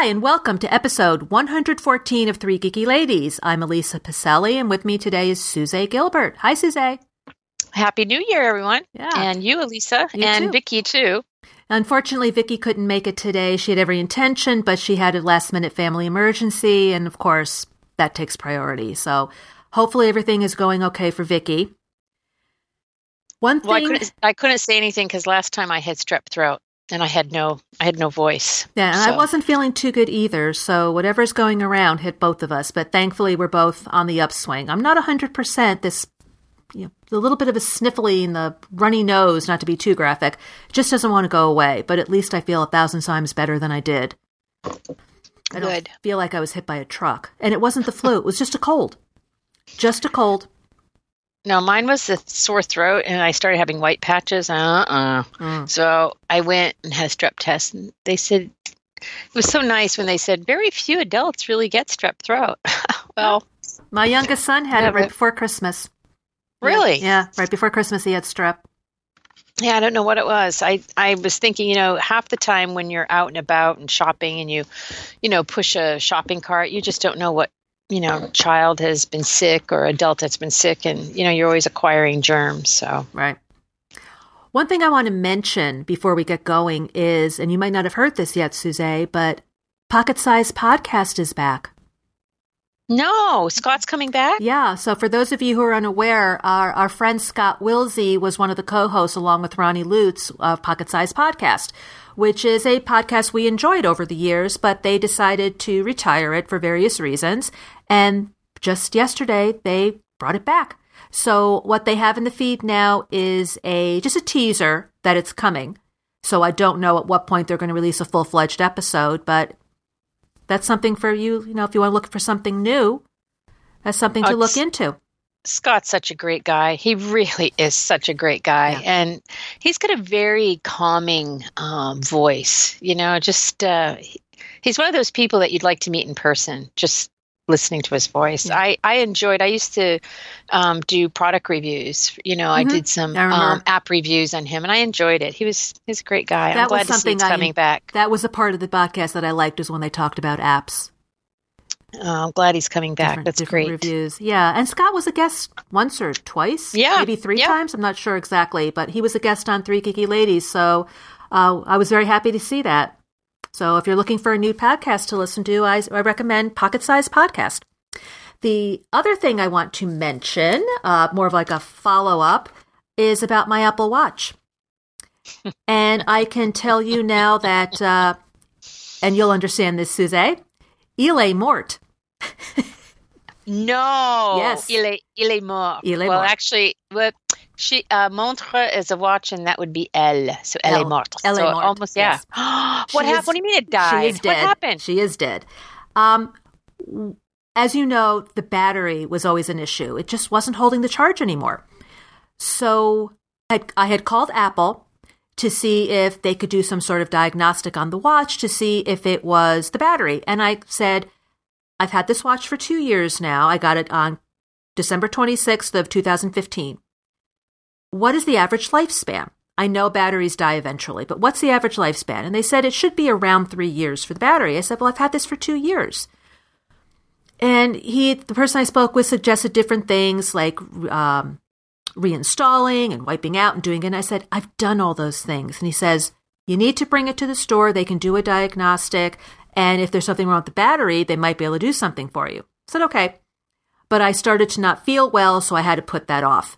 Hi, and welcome to episode 114 of Three Geeky Ladies. I'm Elisa Pacelli, and with me today is Suze Gilbert. Hi, Suze. Happy New Year, everyone. Yeah. And you, Elisa, You and too. Vicky, too. Unfortunately, Vicky couldn't make it today. She had every intention, but she had a last minute family emergency, and of course, that takes priority. So hopefully everything is going okay for Vicky. One Well, I thing, couldn't, I couldn't say anything because last time I had strep throat and I had no, I had no voice. yeah, and I wasn't feeling too good either. So whatever's going around hit both of us, but thankfully we're both on the upswing. I'm not 100%. This, you know, a little bit of a sniffly and the runny nose, not to be too graphic, just doesn't want to go away. But at least I feel a thousand times better than I did. I don't Good. feel like I was hit by a truck. And it wasn't the flu, it was just a cold. Just a cold. No, mine was the sore throat, and I started having white patches. Uh uh Mm. So I went and had a strep test, and they said it was so nice when they said very few adults really get strep throat. well, My youngest son had it right before Christmas. really? Yeah, right before Christmas he had strep. Yeah, I don't know what it was. I I was thinking, you know, half the time when you're out and about and shopping and you, you know, push a shopping cart, you just don't know what, you know, child has been sick or adult that's been sick and you know, you're always acquiring germs. So, Right. One thing I want to mention before we get going is, and you might not have heard this yet, Suze, but Pocket Size Podcast is back. No, Scott's coming back? Yeah, so for those of you who are unaware, our, our friend Scott Wilsey was one of the co hosts along with Ronnie Lutz of Pocket Size Podcast, which is a podcast we enjoyed over the years, but they decided to retire it for various reasons. And just yesterday, they brought it back. So what they have in the feed now is a just a teaser that it's coming. So I don't know at what point they're going to release a full fledged episode, but that's something for you, you know, if you want to look for something new, that's something to Oh, look into. Scott's such a great guy. He really is such a great guy. Yeah. And he's got a very calming um, voice. You know, just uh, he's one of those people that you'd like to meet in person, just listening to his voice. Yeah. I, I enjoyed, I used to um, do product reviews. You know, I Mhm. did some I um, app reviews on him and I enjoyed it. He was, he's a great guy. That I'm was glad to see something I- coming back. That was a part of the podcast that I liked was when they talked about apps. Uh, I'm glad he's coming back. different- That's different great. Reviews. Yeah. And Scott was a guest once or twice. Yeah, Maybe three yeah. times. I'm not sure exactly, but he was a guest on Three Geeky Ladies. So uh, I was very happy to see that. So if you're looking for a new podcast to listen to, I, I recommend Pocket Size Podcast. The other thing I want to mention, uh, more of like a follow up, is about my Apple Watch. and I can tell you now that, uh, and you'll understand this, Suze, il est mort. No. Yes. Il est, il est mort. Il est well, mort. actually, well, she uh, montre is a watch, and that would be elle. So elle Elle. est morte. Elle est so morte, almost, yeah. yes. what She happened? is- What do you mean it died? She is dead. What happened? She is dead. Um, as you know, the battery was always an issue. It just wasn't holding the charge anymore. So I I had called Apple to see if they could do some sort of diagnostic on the watch to see if it was the battery. And I said, I've had this watch for two years now. I got it on December 26th of 2015. What is the average lifespan? I know batteries die eventually, but what's the average lifespan? And they said it should be around three years for the battery. I said, well, I've had this for two years. And he, the person I spoke with, suggested different things like um, reinstalling and wiping out and doing it. And I said, I've done all those things. And he says, you need to bring it to the store. They can do a diagnostic. And if there's something wrong with the battery, they might be able to do something for you. I said, okay. But I started to not feel well, so I had to put that off.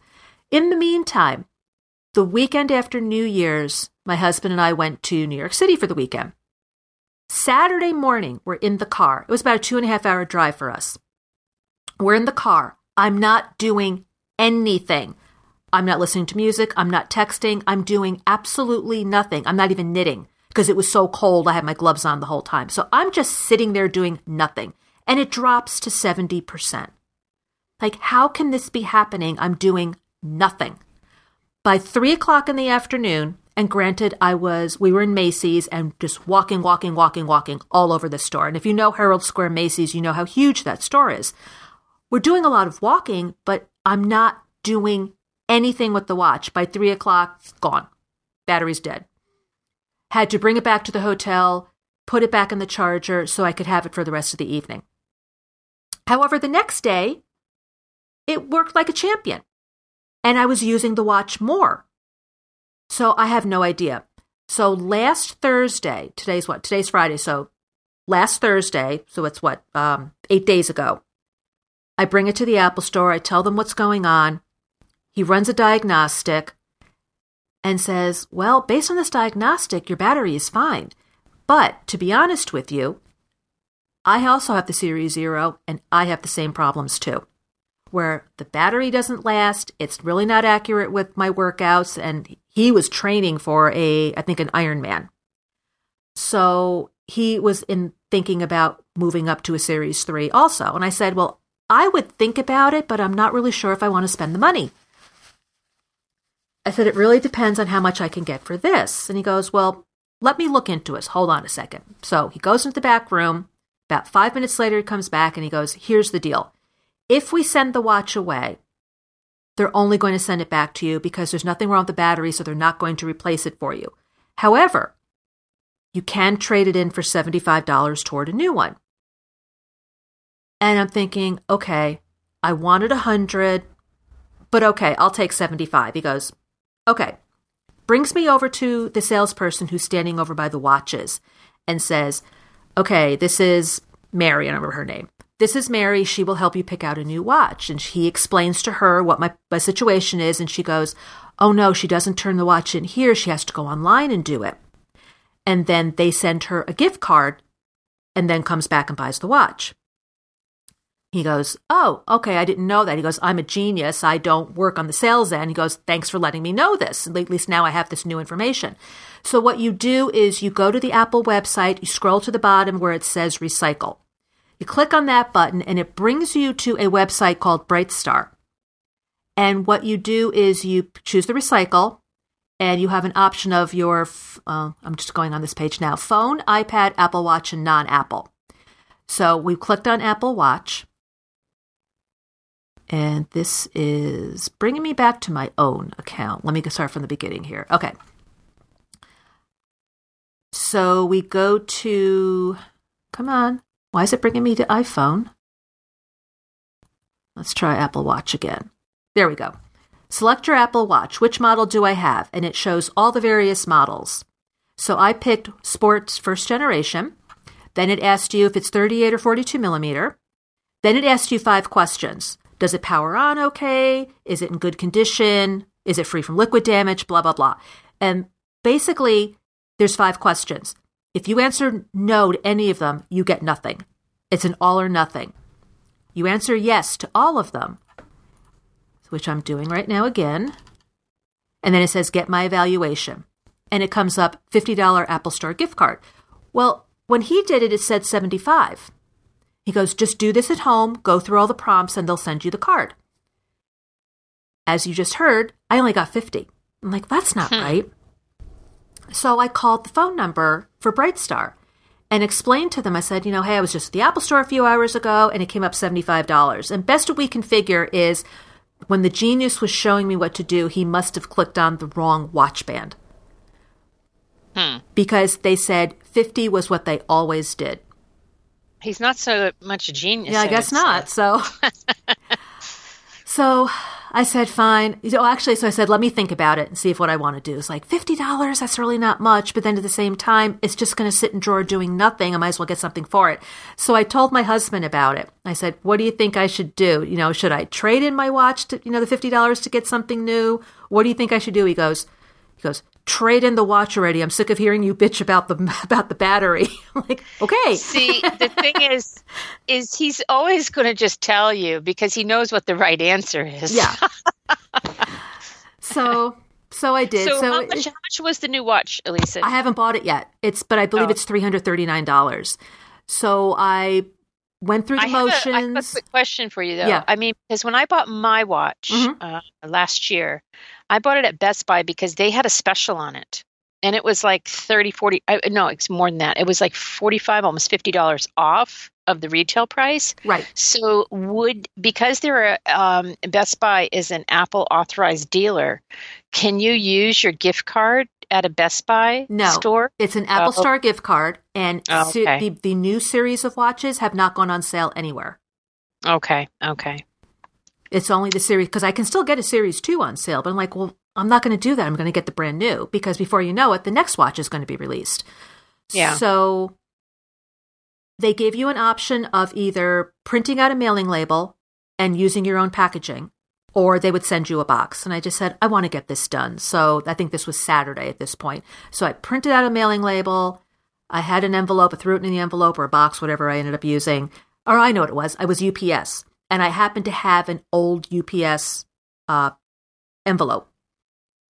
In the meantime, the weekend after New Year's, my husband and I went to New York City for the weekend. Saturday morning, we're in the car. It was about a two and a half hour drive for us. We're in the car. I'm not doing anything. I'm not listening to music. I'm not texting. I'm doing absolutely nothing. I'm not even knitting because it was so cold. I had my gloves on the whole time. So I'm just sitting there doing nothing. And it drops to 70%. Like, how can this be happening? I'm doing nothing. By three o'clock in the afternoon, and granted, I was, we were in Macy's and just walking, walking, walking, walking all over the store. And if you know Herald Square Macy's, you know how huge that store is. We're doing a lot of walking, but I'm not doing anything with the watch. By three o'clock, it's gone. Battery's dead. Had to bring it back to the hotel, put it back in the charger so I could have it for the rest of the evening. However, the next day, it worked like a champion. And I was using the watch more so I have no idea. So last Thursday, today's what? Today's Friday. So last Thursday, so it's what, um, eight days ago, I bring it to the Apple store. I tell them what's going on. He runs a diagnostic and says, Well, based on this diagnostic, your battery is fine. But to be honest with you, I also have the Series Zero and I have the same problems too where the battery doesn't last. It's really not accurate with my workouts. And he was training for a, I think, an Ironman. So he was in thinking about moving up to a Series 3 also. And I said, well, I would think about it, but I'm not really sure if I want to spend the money. I said, it really depends on how much I can get for this. And he goes, well, let me look into it. Hold on a second. So he goes into the back room. About five minutes later, he comes back and he goes, here's the deal. If we send the watch away, they're only going to send it back to you because there's nothing wrong with the battery, so they're not going to replace it for you. However, you can trade it in for $75 toward a new one. And I'm thinking, okay, I wanted 100, but okay, I'll take 75. He goes, okay. Brings me over to the salesperson who's standing over by the watches and says, okay, this is Mary, I remember her name. This is Mary. She will help you pick out a new watch. And he explains to her what my, my situation is. And she goes, Oh no, she doesn't turn the watch in here. She has to go online and do it. And then they send her a gift card and then comes back and buys the watch. He goes, Oh, okay, I didn't know that. He goes, I'm a genius. I don't work on the sales end. He goes, Thanks for letting me know this. At least now I have this new information. So, what you do is you go to the Apple website, you scroll to the bottom where it says recycle. You click on that button and it brings you to a website called Brightstar. And what you do is you choose the recycle and you have an option of your, uh, I'm just going on this page now phone, iPad, Apple Watch, and non Apple. So we've clicked on Apple Watch. And this is bringing me back to my own account. Let me start from the beginning here. Okay. So we go to, come on, why is it bringing me to iPhone? Let's try Apple Watch again. There we go. Select your Apple Watch. Which model do I have? And it shows all the various models. So I picked Sports First Generation. Then it asked you if it's 38 or 42 millimeter. Then it asked you five questions. Does it power on okay? Is it in good condition? Is it free from liquid damage? Blah, blah, blah. And basically, there's five questions. If you answer no to any of them, you get nothing. It's an all or nothing. You answer yes to all of them, which I'm doing right now again. And then it says get my evaluation. And it comes up $50 Apple Store gift card. Well, when he did it, it said 75. He goes, just do this at home, go through all the prompts, and they'll send you the card. As you just heard, I only got 50. I'm like, that's not hmm. right. So I called the phone number for Brightstar and explained to them, I said, you know, hey, I was just at the Apple Store a few hours ago and it came up $75. And best we can figure is when the genius was showing me what to do, he must have clicked on the wrong watch band. Hmm. Because they said 50 was what they always did. He's not so much a genius. Yeah, I guess not. So So I said, fine. Oh, actually, so I said, let me think about it and see if what I want to do is like $50. That's really not much. But then at the same time, it's just going to sit in drawer doing nothing. I might as well get something for it. So I told my husband about it. I said, what do you think I should do? You know, should I trade in my watch to, you know, the $50 to get something new? What do you think I should do? He goes, he goes, trade in the watch already. I'm sick of hearing you bitch about the about the battery. I'm like, okay. See, the thing is, is he's always going to just tell you because he knows what the right answer is. Yeah. so, so I did. So, so how, much, how much was the new watch, Elisa? I haven't bought it yet. It's, but I believe oh. it's three hundred thirty nine dollars. So I went through the I have, a, I have a quick question for you though. Yeah. I mean, because when I bought my watch Mhm. uh, last year, I bought it at Best Buy because they had a special on it. And it was like 30, 40, I, no, it's more than that. It was like 45, almost $50 off of the retail price. right. So would, because they're, a, um, Best Buy is an Apple authorized dealer, can you use your gift card at a Best Buy No. store? It's an Apple Oh. Star gift card, and Oh, okay. the, the new series of watches have not gone on sale anywhere. Okay. Okay. It's only the series because I can still get a series two on sale, but I'm like, well, I'm not going to do that. I'm going to get the brand new because before you know it, the next watch is going to be released. Yeah. So they gave you an option of either printing out a mailing label and using your own packaging, or they would send you a box. And I just said, I want to get this done. So I think this was Saturday at this point. So I printed out a mailing label. I had an envelope, I threw it in the envelope or a box, whatever I ended up using. Or I know what it was. I was UPS. And I happened to have an old UPS uh, envelope.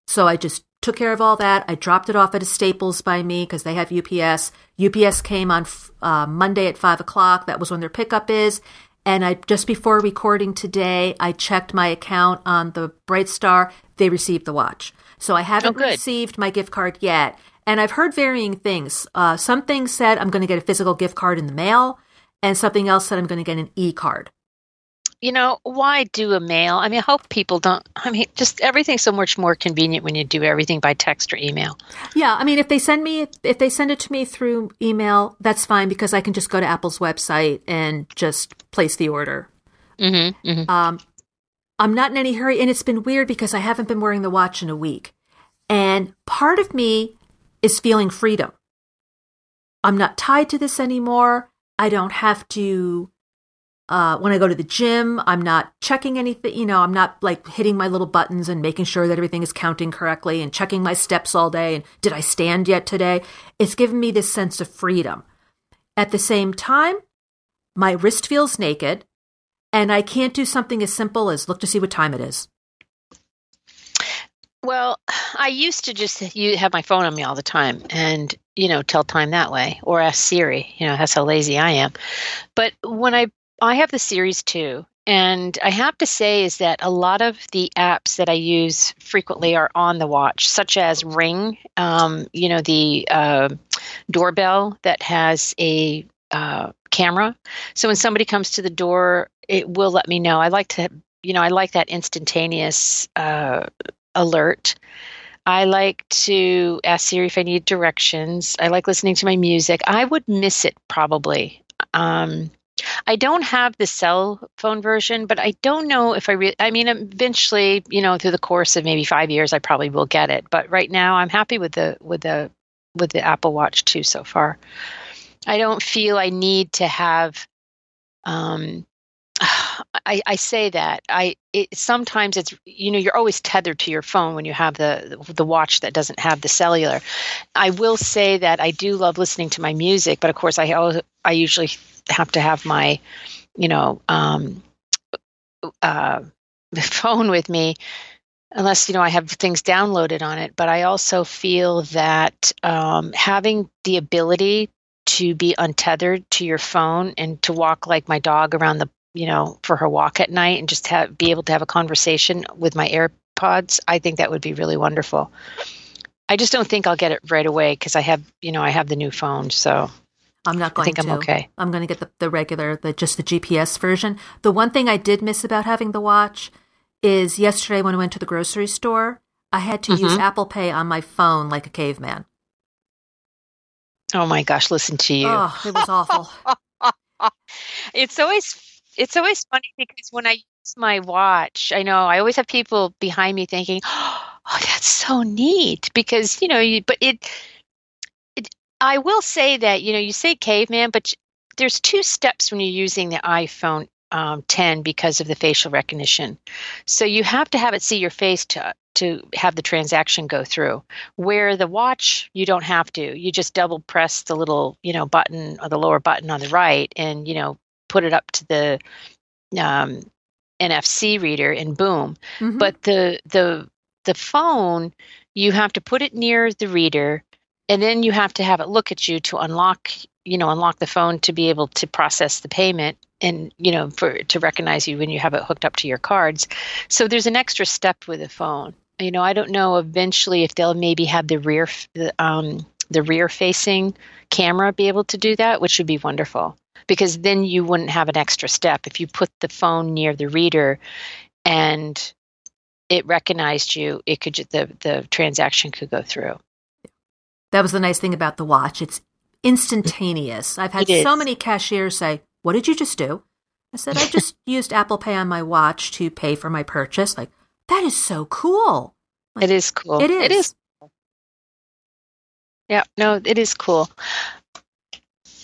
So I just took care of all that. I dropped it off at a Staples by me because they have UPS. UPS came on uh, Monday at five o'clock. That was when their pickup is. And I just before recording today, I checked my account on the Brightstar. They received the watch. So I haven't Oh, received my gift card yet. And I've heard varying things. Uh, some things said I'm going to get a physical gift card in the mail, and something else said I'm going to get an e card. You know, why do a mail? I mean, I hope people don't. I mean, just everything's so much more convenient when you do everything by text or email. Yeah, I mean, if they send me, if they send it to me through email, that's fine because I can just go to Apple's website and just place the order. Mm-hmm, mm-hmm. Um, I'm not in any hurry, and it's been weird because I haven't been wearing the watch in a week, and part of me is feeling freedom. I'm not tied to this anymore. I don't have to. Uh, when I go to the gym, I'm not checking anything. You know, I'm not like hitting my little buttons and making sure that everything is counting correctly and checking my steps all day. And did I stand yet today? It's given me this sense of freedom. At the same time, my wrist feels naked, and I can't do something as simple as look to see what time it is. Well, I used to just have my phone on me all the time, and you know, tell time that way, or ask Siri. You know, that's how lazy I am. But when I I have the series two, and I have to say is that a lot of the apps that I use frequently are on the watch, such as Ring. Um, you know, the uh, doorbell that has a uh, camera. So when somebody comes to the door, it will let me know. I like to, you know, I like that instantaneous uh, alert. I like to ask Siri if I need directions. I like listening to my music. I would miss it probably. Um, I don't have the cell phone version, but I don't know if I really. I mean, eventually, you know, through the course of maybe five years, I probably will get it. But right now, I'm happy with the with the with the Apple Watch 2 so far. I don't feel I need to have. Um, I, I say that I it, sometimes it's you know you're always tethered to your phone when you have the the watch that doesn't have the cellular. I will say that I do love listening to my music, but of course I I usually have to have my you know um, uh, phone with me unless you know I have things downloaded on it. But I also feel that um, having the ability to be untethered to your phone and to walk like my dog around the you know for her walk at night and just have be able to have a conversation with my AirPods, I think that would be really wonderful. I just don't think I'll get it right away because I have you know I have the new phone, so I'm not I going think to. I'm okay. I'm going to get the, the regular, the just the GPS version. The one thing I did miss about having the watch is yesterday when I went to the grocery store, I had to use Mhm. Apple Pay on my phone like a caveman. Oh my gosh, listen to you. Oh, it was awful. it's always it's always funny because when I use my watch, I know I always have people behind me thinking, "Oh, that's so neat," because you know, you, but it. I will say that you know, you say caveman, but there's two steps when you're using the iPhone um, 10 because of the facial recognition. So you have to have it see your face to to have the transaction go through. Where the watch, you don't have to. You just double press the little, you know, button or the lower button on the right, and you know, put it up to the um, NFC reader, and boom. Mhm. But the the the phone, you have to put it near the reader, and then you have to have it look at you to unlock you know, unlock the phone to be able to process the payment and you know for to recognize you when you have it hooked up to your cards. So there's an extra step with the phone. You know, I don't know eventually if they'll maybe have the rear um, the rear facing camera be able to do that, which would be wonderful because then you wouldn't have an extra step if you put the phone near the reader and it recognized you it could the the transaction could go through that was the nice thing about the watch. It's instantaneous. I've had so many cashiers say what did you just do? I said i just used apple pay on my watch to pay for my purchase. Like that is so cool. Like, it is cool. it is it is. Yeah no it is cool.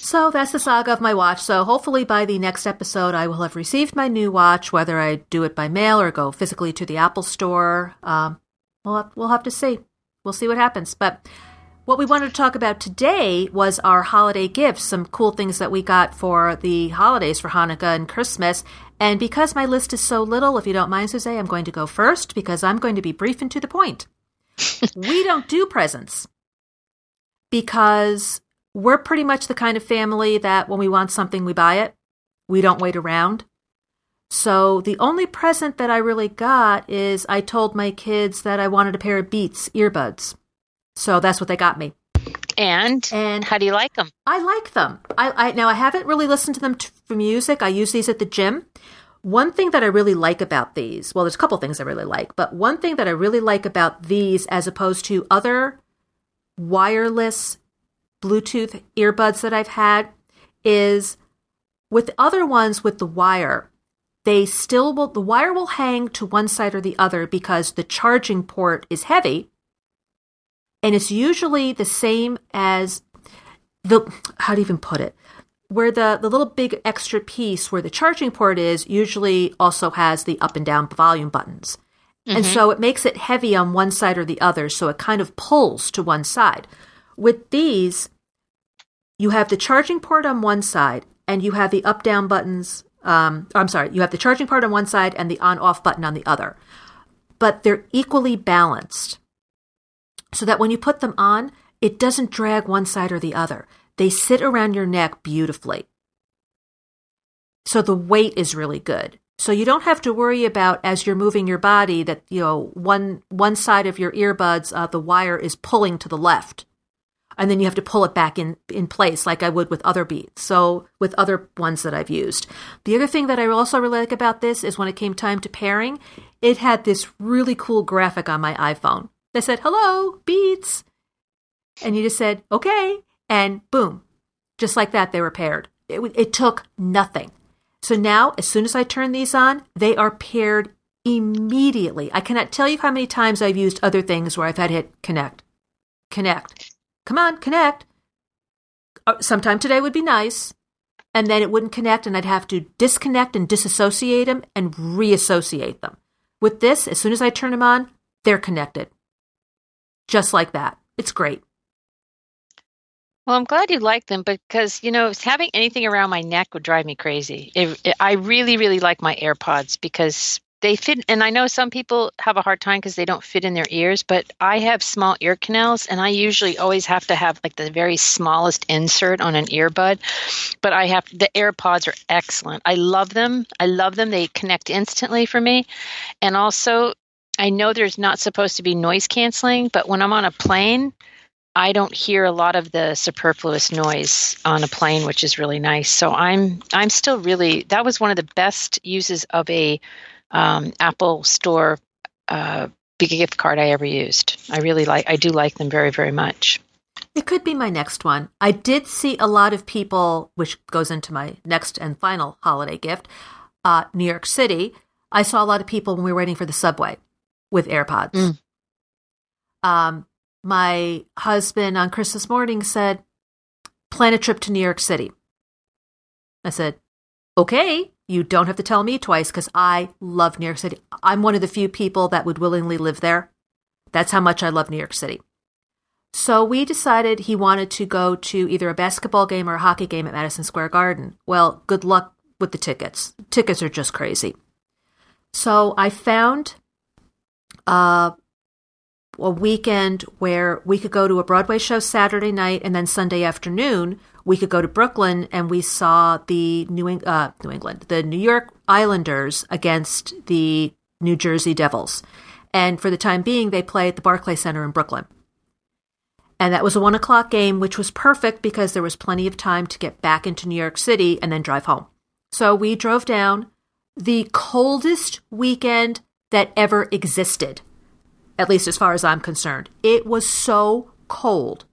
So that's the saga of my watch. So hopefully by the next episode, I will have received my new watch, whether I do it by mail or go physically to the Apple store. Um, we'll, have, we'll have to see. We'll see what happens. But what we wanted to talk about today was our holiday gifts, some cool things that we got for the holidays for Hanukkah and Christmas. And because my list is so little, if you don't mind, Suze, I'm going to go first because I'm going to be brief and to the point. we don't do presents because we're pretty much the kind of family that when we want something, we buy it. We don't wait around. So the only present that I really got is I told my kids that I wanted a pair of Beats earbuds. So that's what they got me. And and how do you like them? I like them. I, I now I haven't really listened to them t- for music. I use these at the gym. One thing that I really like about these, well, there's a couple things I really like, but one thing that I really like about these as opposed to other wireless Bluetooth earbuds that I've had is with other ones with the wire, they still will, the wire will hang to one side or the other because the charging port is heavy. And it's usually the same as the, how do you even put it? Where the, the little big extra piece where the charging port is usually also has the up and down volume buttons. Mm-hmm. And so it makes it heavy on one side or the other. So it kind of pulls to one side. With these, you have the charging port on one side and you have the up down buttons. Um, I'm sorry, you have the charging port on one side and the on off button on the other. But they're equally balanced so that when you put them on, it doesn't drag one side or the other. They sit around your neck beautifully. So the weight is really good. So you don't have to worry about as you're moving your body that you know one one side of your earbuds uh, the wire is pulling to the left and then you have to pull it back in in place like I would with other beats. So with other ones that I've used. The other thing that I also really like about this is when it came time to pairing, it had this really cool graphic on my iPhone. They said, "Hello, Beats," and you just said, "Okay," and boom, just like that, they were paired. It, it took nothing. So now, as soon as I turn these on, they are paired immediately. I cannot tell you how many times I've used other things where I've had hit connect, connect, come on, connect. Uh, sometime today would be nice. And then it wouldn't connect, and I'd have to disconnect and disassociate them and reassociate them. With this, as soon as I turn them on, they're connected. Just like that. It's great. Well, I'm glad you like them because, you know, having anything around my neck would drive me crazy. It, it, I really, really like my AirPods because they fit and i know some people have a hard time because they don't fit in their ears but i have small ear canals and i usually always have to have like the very smallest insert on an earbud but i have the airpods are excellent i love them i love them they connect instantly for me and also i know there's not supposed to be noise canceling but when i'm on a plane I don't hear a lot of the superfluous noise on a plane, which is really nice. So I'm I'm still really that was one of the best uses of a um, Apple Store uh, big gift card I ever used. I really like. I do like them very very much. It could be my next one. I did see a lot of people, which goes into my next and final holiday gift, uh, New York City. I saw a lot of people when we were waiting for the subway with AirPods. Mm. Um, my husband on Christmas morning said, "Plan a trip to New York City." I said, "Okay." You don't have to tell me twice because I love New York City. I'm one of the few people that would willingly live there. That's how much I love New York City. So we decided he wanted to go to either a basketball game or a hockey game at Madison Square Garden. Well, good luck with the tickets. Tickets are just crazy. So I found uh, a weekend where we could go to a Broadway show Saturday night and then Sunday afternoon we could go to Brooklyn and we saw the New, Eng- uh, New England, the New York Islanders against the New Jersey Devils. And for the time being, they play at the Barclay Center in Brooklyn. And that was a one o'clock game, which was perfect because there was plenty of time to get back into New York City and then drive home. So we drove down the coldest weekend that ever existed, at least as far as I'm concerned. It was so cold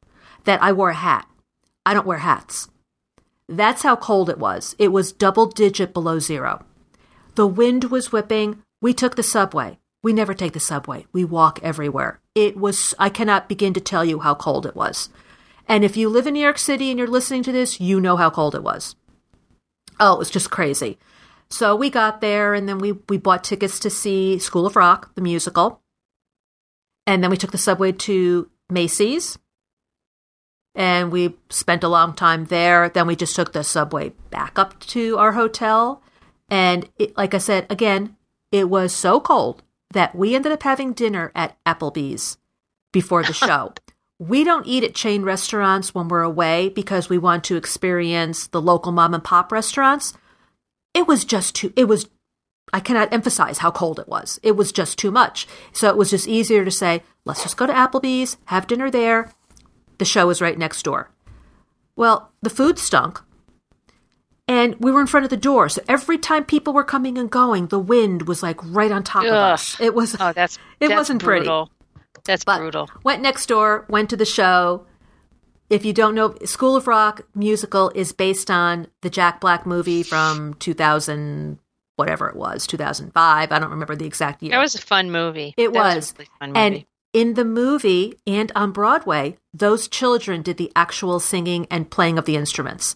that I wore a hat. I don't wear hats. That's how cold it was. It was double digit below zero. The wind was whipping. We took the subway. We never take the subway. We walk everywhere. It was, I cannot begin to tell you how cold it was. And if you live in New York City and you're listening to this, you know how cold it was. Oh, it was just crazy. So we got there and then we, we bought tickets to see School of Rock, the musical. And then we took the subway to Macy's and we spent a long time there. Then we just took the subway back up to our hotel. And it, like I said, again, it was so cold that we ended up having dinner at Applebee's before the show. we don't eat at chain restaurants when we're away because we want to experience the local mom and pop restaurants. It was just too, it was, I cannot emphasize how cold it was. It was just too much. So it was just easier to say, let's just go to Applebee's, have dinner there, the show was right next door. Well, the food stunk. And we were in front of the door. So every time people were coming and going, the wind was like right on top Ugh. of us. It was Oh, that's it that's wasn't brutal. pretty. That's but brutal. Went next door, went to the show. If you don't know, School of Rock musical is based on the Jack Black movie from 2000 whatever it was, 2005. I don't remember the exact year. That was a fun movie. It was. was really fun movie. And in the movie and on Broadway, those children did the actual singing and playing of the instruments.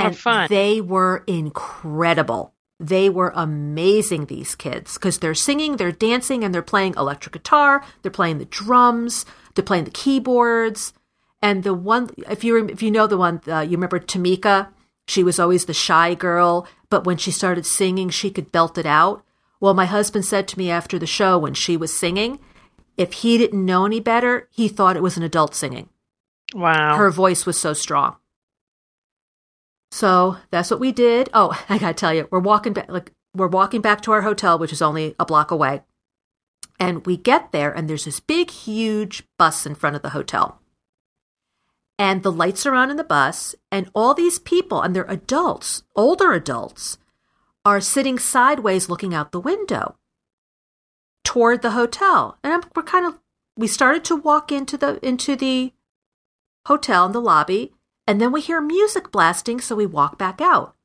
Oh, And fun. they were incredible. They were amazing, these kids, because they're singing, they're dancing, and they're playing electric guitar, they're playing the drums, they're playing the keyboards. And the one, if you if you know the one, uh, you remember Tamika, she was always the shy girl, but when she started singing, she could belt it out. Well, my husband said to me after the show when she was singing, if he didn't know any better, he thought it was an adult singing. wow. Her voice was so strong. So that's what we did. Oh, I gotta tell you, we're walking back like we're walking back to our hotel, which is only a block away. And we get there and there's this big, huge bus in front of the hotel. And the lights are on in the bus, and all these people, and they're adults, older adults, are sitting sideways looking out the window toward the hotel. And we're kind of we started to walk into the into the hotel in the lobby, and then we hear music blasting, so we walk back out.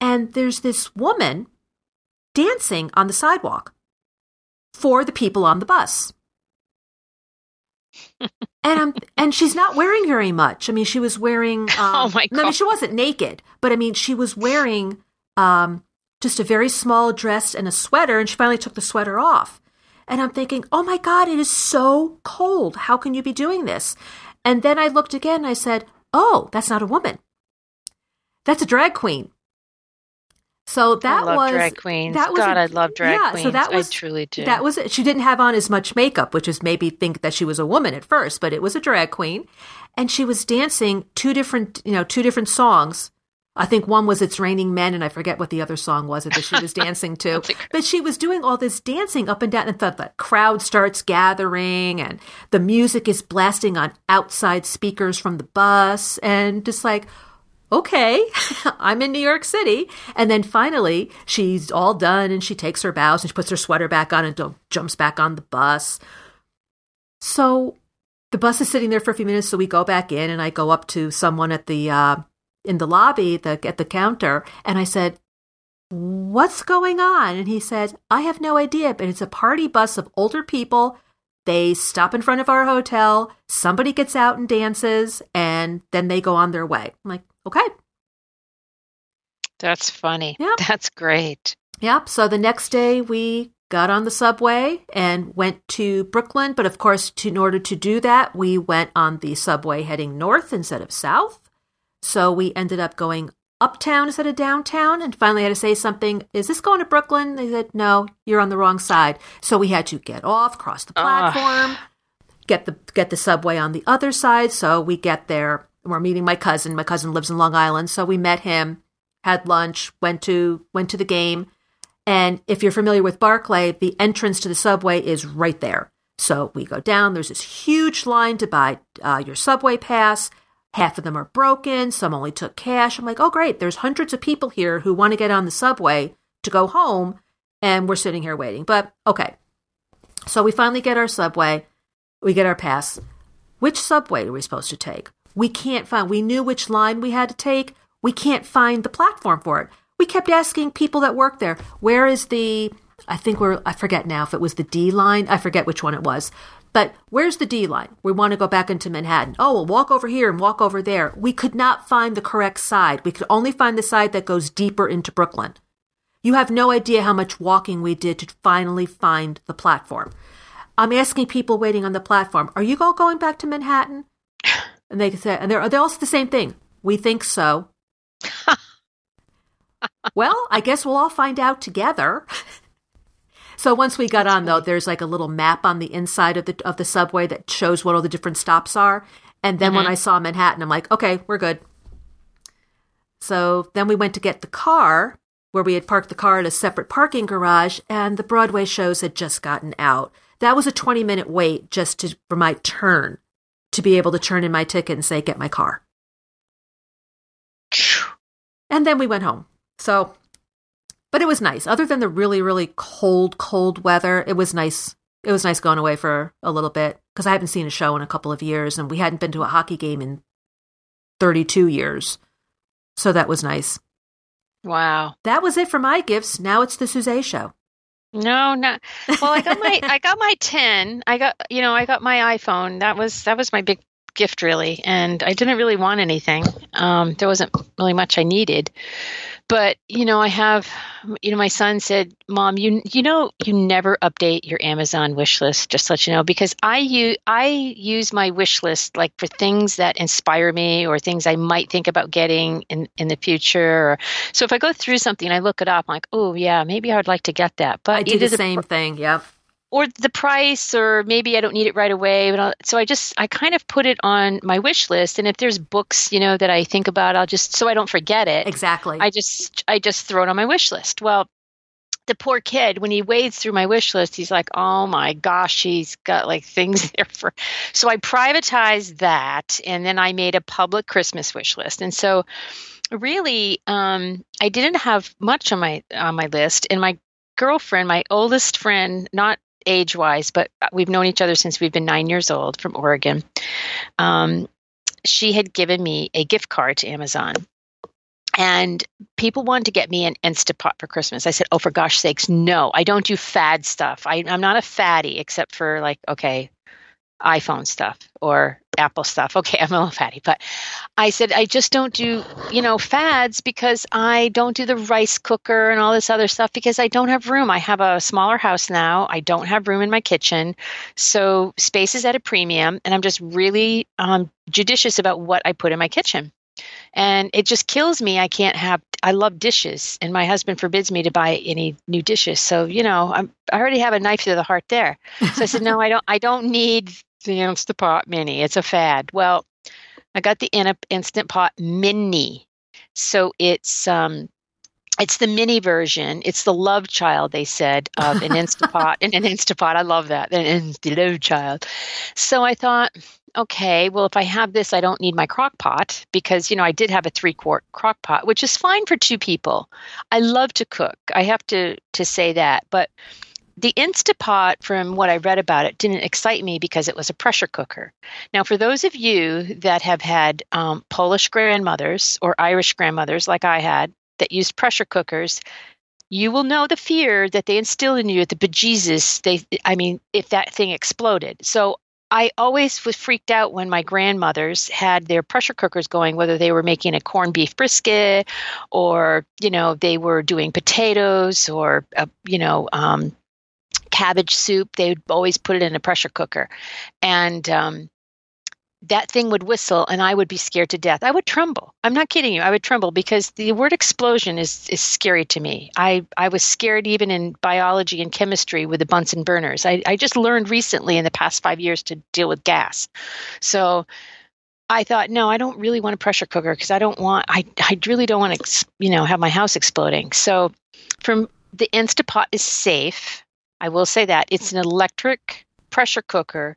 And there's this woman dancing on the sidewalk for the people on the bus. And I'm, and she's not wearing very much. I mean, she was wearing. Um, Oh, my I mean, she wasn't naked, but I mean, she was wearing um, just a very small dress and a sweater, and she finally took the sweater off. And I'm thinking, oh my God, it is so cold. How can you be doing this? And then I looked again and I said, oh, that's not a woman. That's a drag queen. So that I love was drag queens. That was God, a- I love drag yeah, queens. So that was I truly do. That was it. She didn't have on as much makeup, which is maybe think that she was a woman at first, but it was a drag queen, and she was dancing two different, you know, two different songs. I think one was "It's Raining Men," and I forget what the other song was that she was dancing to. But she was doing all this dancing up and down, and the, the crowd starts gathering, and the music is blasting on outside speakers from the bus, and just like, okay, I'm in New York City. And then finally, she's all done, and she takes her bows, and she puts her sweater back on, and jumps back on the bus. So the bus is sitting there for a few minutes, so we go back in, and I go up to someone at the uh, in the lobby, the at the counter, and I said, what's going on? And he says, I have no idea, but it's a party bus of older people. They stop in front of our hotel, somebody gets out and dances, and then they go on their way. I'm like, okay. That's funny. Yep. That's great. Yep. So the next day we got on the subway and went to Brooklyn. But of course, to, in order to do that, we went on the subway heading north instead of south. So we ended up going uptown instead of downtown and finally had to say something. Is this going to Brooklyn? They said, no, you're on the wrong side. So we had to get off, cross the platform, get the get the subway on the other side. So we get there. We're meeting my cousin. My cousin lives in Long Island, so we met him, had lunch, went to went to the game. And if you're familiar with Barclay, the entrance to the subway is right there. So we go down. There's this huge line to buy uh, your subway pass. Half of them are broken. Some only took cash. I'm like, oh, great. There's hundreds of people here who want to get on the subway to go home. And we're sitting here waiting. But okay. So we finally get our subway. We get our pass. Which subway are we supposed to take? We can't find, we knew which line we had to take. We can't find the platform for it. We kept asking people that work there, where is the, I think we're, I forget now if it was the D line. I forget which one it was. But where's the D line? We want to go back into Manhattan. Oh, we'll walk over here and walk over there. We could not find the correct side. We could only find the side that goes deeper into Brooklyn. You have no idea how much walking we did to finally find the platform. I'm asking people waiting on the platform, are you all going back to Manhattan? And they say, and they're, they're also the same thing. We think so. well, I guess we'll all find out together. so once we got on, though, there's like a little map on the inside of the of the subway that shows what all the different stops are. And then mm-hmm. when I saw Manhattan, I'm like, okay, we're good. So then we went to get the car, where we had parked the car at a separate parking garage, and the Broadway shows had just gotten out. That was a 20 minute wait just to, for my turn to be able to turn in my ticket and say, get my car. And then we went home. So, but it was nice. Other than the really, really cold, cold weather, it was nice. It was nice going away for a little bit because I haven't seen a show in a couple of years and we hadn't been to a hockey game in 32 years. So that was nice. Wow. That was it for my gifts. Now it's the Suze show. No, not well. I got my I got my ten. I got you know I got my iPhone. That was that was my big gift really, and I didn't really want anything. Um, there wasn't really much I needed, but you know i have you know my son said mom you you know you never update your amazon wish list just to let you know because i use i use my wish list like for things that inspire me or things i might think about getting in in the future or, so if i go through something i look it up I'm like oh yeah maybe i would like to get that. But i do the same thing yep or the price or maybe i don't need it right away but I'll, so i just i kind of put it on my wish list and if there's books you know that i think about i'll just so i don't forget it. Exactly. I just i just throw it on my wish list. Well the poor kid when he wades through my wish list he's like oh my gosh he's got like things there for so i privatized that and then i made a public christmas wish list. And so really um, i didn't have much on my on my list and my girlfriend my oldest friend not age wise, but we've known each other since we've been nine years old from Oregon. Um, she had given me a gift card to Amazon. And people wanted to get me an Instapot for Christmas. I said, Oh, for gosh sakes, no, I don't do fad stuff. I, I'm not a fatty, except for like, okay, iPhone stuff or Apple stuff. Okay, I'm a little fatty, but I said I just don't do, you know, fads because I don't do the rice cooker and all this other stuff because I don't have room. I have a smaller house now. I don't have room in my kitchen. So space is at a premium and I'm just really um, judicious about what I put in my kitchen. And it just kills me. I can't have, I love dishes, and my husband forbids me to buy any new dishes. So, you know, I'm, I already have a knife to the heart there. So I said, no, I don't, I don't need the Instant Pot Mini. It's a fad. Well, I got the Instant Pot Mini. So it's um it's the mini version. It's the love child, they said, of an Instapot and an Instapot. I love that. An the love child. So I thought, okay, well, if I have this, I don't need my crock pot because, you know, I did have a three quart crock pot, which is fine for two people. I love to cook. I have to, to say that. But the Instapot, from what I read about it, didn't excite me because it was a pressure cooker. Now, for those of you that have had um, Polish grandmothers or Irish grandmothers like I had that used pressure cookers, you will know the fear that they instill in you at the bejesus. They, I mean, if that thing exploded. So I always was freaked out when my grandmothers had their pressure cookers going, whether they were making a corned beef brisket or, you know, they were doing potatoes or, uh, you know, um, cabbage soup. They would always put it in a pressure cooker. And um, that thing would whistle and I would be scared to death. I would tremble. I'm not kidding you. I would tremble because the word explosion is is scary to me. I, I was scared even in biology and chemistry with the Bunsen burners. I, I just learned recently in the past five years to deal with gas. So I thought, no, I don't really want a pressure cooker because I don't want I, I really don't want to you know have my house exploding. So from the Instapot is safe. I will say that. It's an electric pressure cooker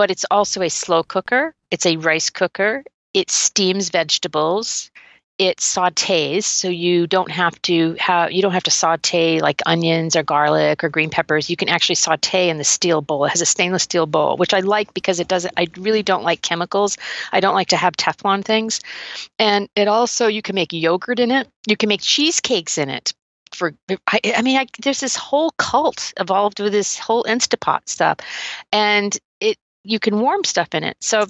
but it's also a slow cooker. It's a rice cooker. It steams vegetables. It sautés, so you don't have to have you don't have to saute like onions or garlic or green peppers. You can actually saute in the steel bowl. It has a stainless steel bowl, which I like because it doesn't. I really don't like chemicals. I don't like to have Teflon things, and it also you can make yogurt in it. You can make cheesecakes in it for I, I, mean I, there's this whole cult evolved with this whole instapot stuff and it you can warm stuff in it. So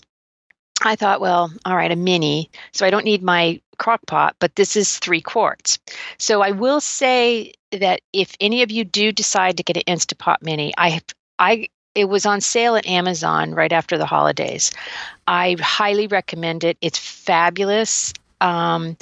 I thought, well, all right, a mini. So I don't need my crock pot, but this is three quarts. So I will say that if any of you do decide to get an Instapot mini, I I it was on sale at Amazon right after the holidays. I highly recommend it. It's fabulous. Um,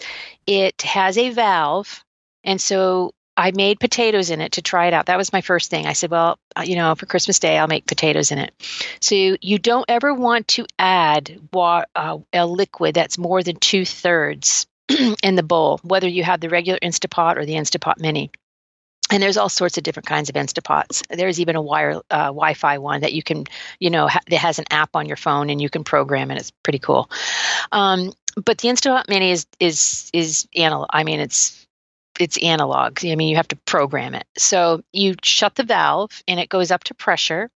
it has a valve, and so I made potatoes in it to try it out. That was my first thing. I said, well, uh, you know, for Christmas Day, I'll make potatoes in it. So you, don't ever want to add wa- uh, a liquid that's more than two thirds in the bowl, whether you have the regular Instapot or the Instapot Mini. And there's all sorts of different kinds of Instapots. There's even a wire uh, Wi-Fi one that you can, you know, ha- that has an app on your phone and you can program it. It's pretty cool. Um, but the Instapot Mini is is is analog. I mean, it's it's analog. I mean, you have to program it. So you shut the valve and it goes up to pressure.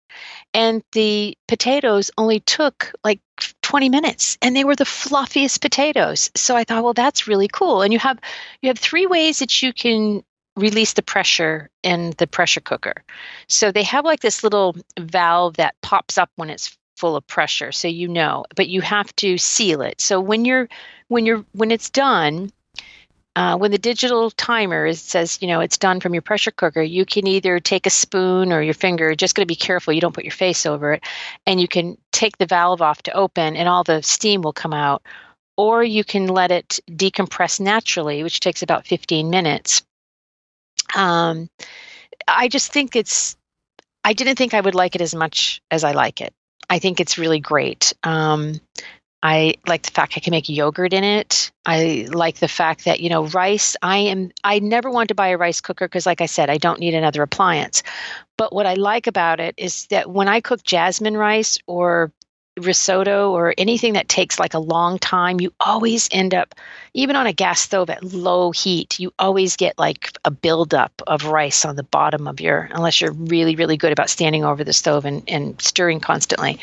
And the potatoes only took like 20 minutes and they were the fluffiest potatoes. So I thought, well, that's really cool. And you have you have three ways that you can release the pressure in the pressure cooker. So they have like this little valve that pops up when it's full of pressure so you know but you have to seal it so when you're when you're when it's done uh, when the digital timer says, you know, it's done from your pressure cooker, you can either take a spoon or your finger, just going to be careful you don't put your face over it, and you can take the valve off to open and all the steam will come out. Or you can let it decompress naturally, which takes about 15 minutes. Um, I just think it's, I didn't think I would like it as much as I like it. I think it's really great. Um, I like the fact I can make yogurt in it. I like the fact that, you know, rice, I am I never want to buy a rice cooker because like I said, I don't need another appliance. But what I like about it is that when I cook jasmine rice or risotto or anything that takes like a long time, you always end up, even on a gas stove at low heat, you always get like a buildup of rice on the bottom of your, unless you're really, really good about standing over the stove and, and stirring constantly.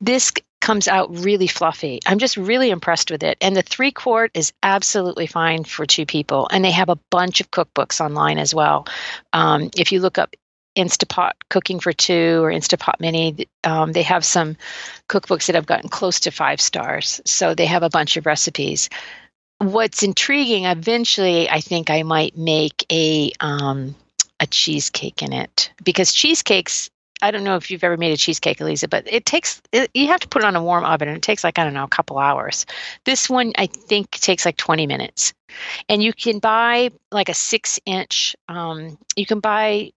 This comes out really fluffy. I'm just really impressed with it. And the three quart is absolutely fine for two people. And they have a bunch of cookbooks online as well. Um, if you look up Instapot Cooking for Two or Instapot Mini, um, they have some cookbooks that have gotten close to five stars. So they have a bunch of recipes. What's intriguing, eventually, I think I might make a um, a cheesecake in it because cheesecakes I don't know if you've ever made a cheesecake, Eliza, but it takes it, you have to put it on a warm oven, and it takes like I don't know a couple hours. This one I think takes like 20 minutes, and you can buy like a six inch. Um, you can buy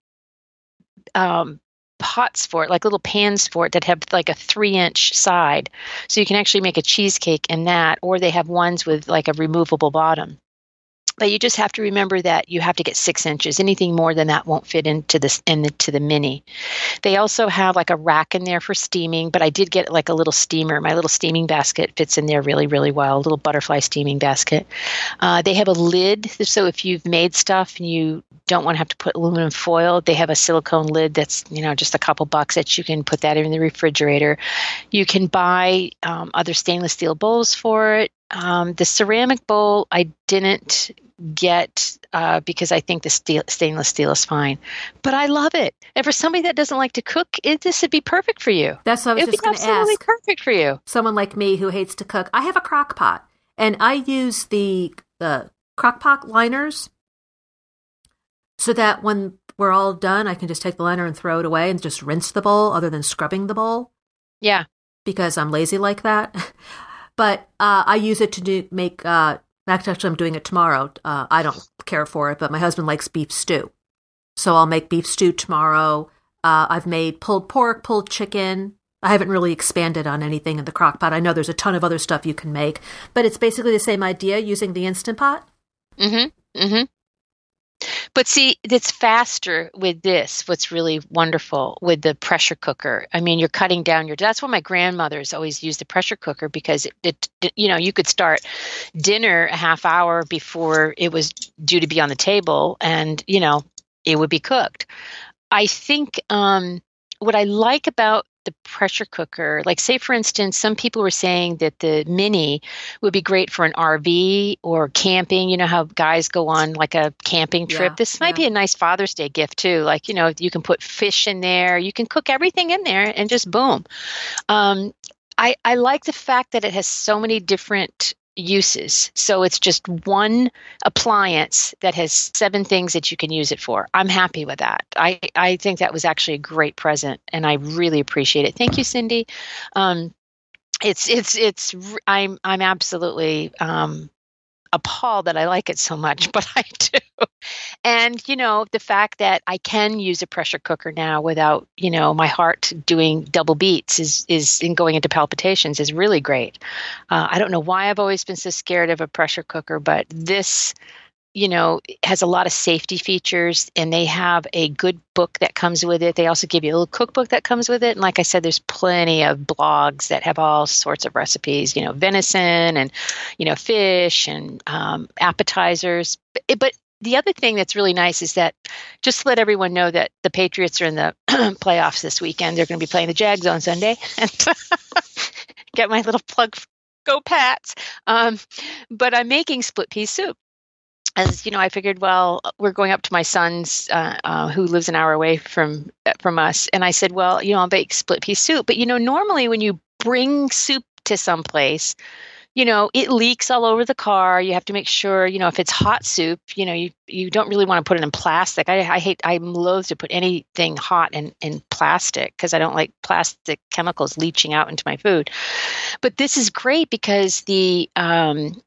um, pots for it, like little pans for it that have like a three inch side, so you can actually make a cheesecake in that, or they have ones with like a removable bottom. But you just have to remember that you have to get six inches. Anything more than that won't fit into this into the mini. They also have like a rack in there for steaming, but I did get like a little steamer. My little steaming basket fits in there really, really well. A little butterfly steaming basket. Uh, they have a lid, so if you've made stuff and you don't want to have to put aluminum foil, they have a silicone lid that's you know just a couple bucks that you can put that in the refrigerator. You can buy um, other stainless steel bowls for it. Um, the ceramic bowl I didn't get uh, because I think the steel, stainless steel is fine. But I love it. And for somebody that doesn't like to cook, it, this would be perfect for you. That's what I was It'd just going to ask. Absolutely perfect for you. Someone like me who hates to cook. I have a crock pot, and I use the the crock pot liners so that when we're all done, I can just take the liner and throw it away and just rinse the bowl, other than scrubbing the bowl. Yeah. because I'm lazy like that. but uh, I use it to do, make. Uh, actually, I'm doing it tomorrow. Uh, I don't care for it, but my husband likes beef stew, so I'll make beef stew tomorrow. Uh, I've made pulled pork, pulled chicken. I haven't really expanded on anything in the crock pot. I know there's a ton of other stuff you can make, but it's basically the same idea using the instant pot. Mm-hmm. Mm-hmm. But see, it's faster with this. What's really wonderful with the pressure cooker. I mean, you're cutting down your. That's why my grandmothers always used the pressure cooker because it, it, you know, you could start dinner a half hour before it was due to be on the table, and you know, it would be cooked. I think um, what I like about the pressure cooker, like say for instance, some people were saying that the mini would be great for an RV or camping. You know how guys go on like a camping trip. Yeah, this might yeah. be a nice Father's Day gift too. Like you know, you can put fish in there, you can cook everything in there, and just boom. Um, I, I like the fact that it has so many different uses. So it's just one appliance that has seven things that you can use it for. I'm happy with that. I, I think that was actually a great present and I really appreciate it. Thank you, Cindy. Um, it's it's it's I'm I'm absolutely um, appalled that I like it so much, but I do. And, you know, the fact that I can use a pressure cooker now without, you know, my heart doing double beats is, is in going into palpitations is really great. Uh, I don't know why I've always been so scared of a pressure cooker, but this you know, has a lot of safety features and they have a good book that comes with it. They also give you a little cookbook that comes with it. And like I said, there's plenty of blogs that have all sorts of recipes, you know, venison and, you know, fish and um, appetizers. But, but the other thing that's really nice is that just to let everyone know that the Patriots are in the playoffs this weekend. They're going to be playing the Jags on Sunday. Get my little plug go Pats. Um, but I'm making split pea soup as you know, I figured, well, we're going up to my son's, uh, uh, who lives an hour away from from us, and I said, well, you know, I'll bake split pea soup. But you know, normally when you bring soup to some place, you know, it leaks all over the car. You have to make sure, you know, if it's hot soup, you know, you you don't really want to put it in plastic. I, I hate, I'm loath to put anything hot in in plastic because I don't like plastic chemicals leaching out into my food. But this is great because the um,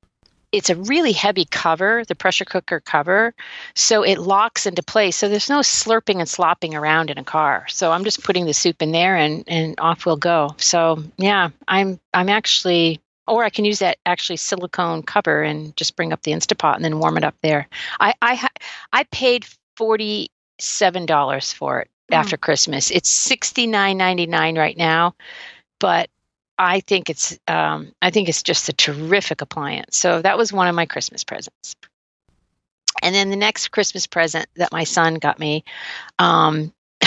it's a really heavy cover, the pressure cooker cover, so it locks into place. So there's no slurping and slopping around in a car. So I'm just putting the soup in there and and off we'll go. So yeah, I'm I'm actually or I can use that actually silicone cover and just bring up the Instapot and then warm it up there. I I I paid forty seven dollars for it mm. after Christmas. It's sixty nine ninety nine right now, but I think it's um, I think it's just a terrific appliance. So that was one of my Christmas presents. And then the next Christmas present that my son got me, um,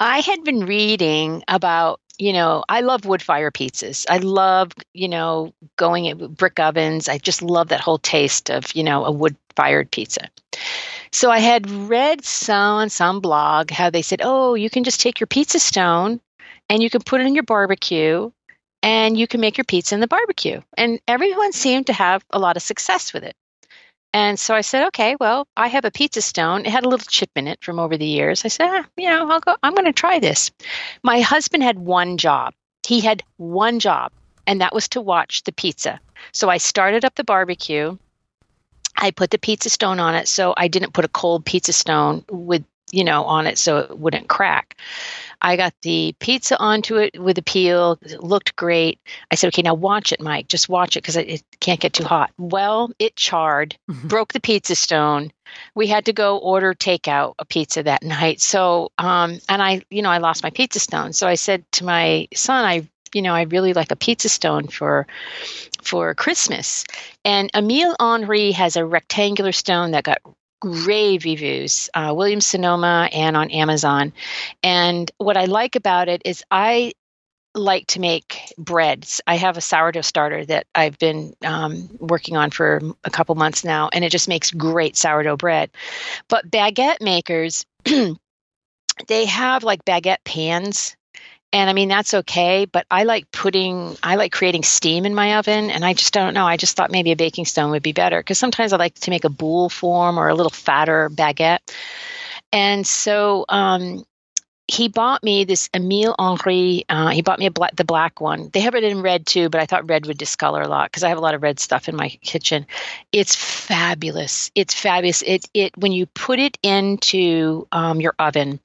I had been reading about you know I love wood fire pizzas. I love you know going at brick ovens. I just love that whole taste of you know a wood fired pizza. So I had read some on some blog how they said, oh, you can just take your pizza stone and you can put it in your barbecue and you can make your pizza in the barbecue. And everyone seemed to have a lot of success with it. And so I said, okay, well, I have a pizza stone. It had a little chip in it from over the years. I said, ah, you know, I'll go, I'm going to try this. My husband had one job. He had one job, and that was to watch the pizza. So I started up the barbecue. I put the pizza stone on it. So I didn't put a cold pizza stone with, you know, on it so it wouldn't crack. I got the pizza onto it with a peel. It looked great. I said, okay, now watch it, Mike. Just watch it because it can't get too hot. Well, it charred, mm-hmm. broke the pizza stone. We had to go order takeout a pizza that night. So, um, and I, you know, I lost my pizza stone. So I said to my son, I, you know, I really like a pizza stone for for Christmas. And Emile Henry has a rectangular stone that got rave reviews, uh, Williams Sonoma and on Amazon. And what I like about it is I like to make breads. I have a sourdough starter that I've been um, working on for a couple months now, and it just makes great sourdough bread. But baguette makers, they have like baguette pans and I mean that's okay, but I like putting I like creating steam in my oven and I just don't know. I just thought maybe a baking stone would be better because sometimes I like to make a boule form or a little fatter baguette. And so um he bought me this Emile Henry. Uh, he bought me a black, the black one. They have it in red too, but I thought red would discolor a lot because I have a lot of red stuff in my kitchen. It's fabulous. It's fabulous. It it when you put it into um, your oven.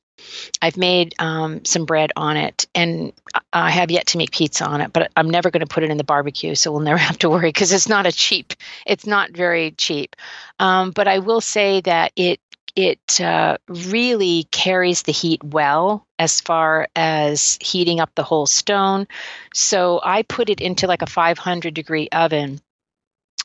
I've made um, some bread on it, and I have yet to make pizza on it. But I'm never going to put it in the barbecue, so we'll never have to worry because it's not a cheap. It's not very cheap. Um, but I will say that it it uh, really carries the heat well as far as heating up the whole stone. So I put it into like a 500 degree oven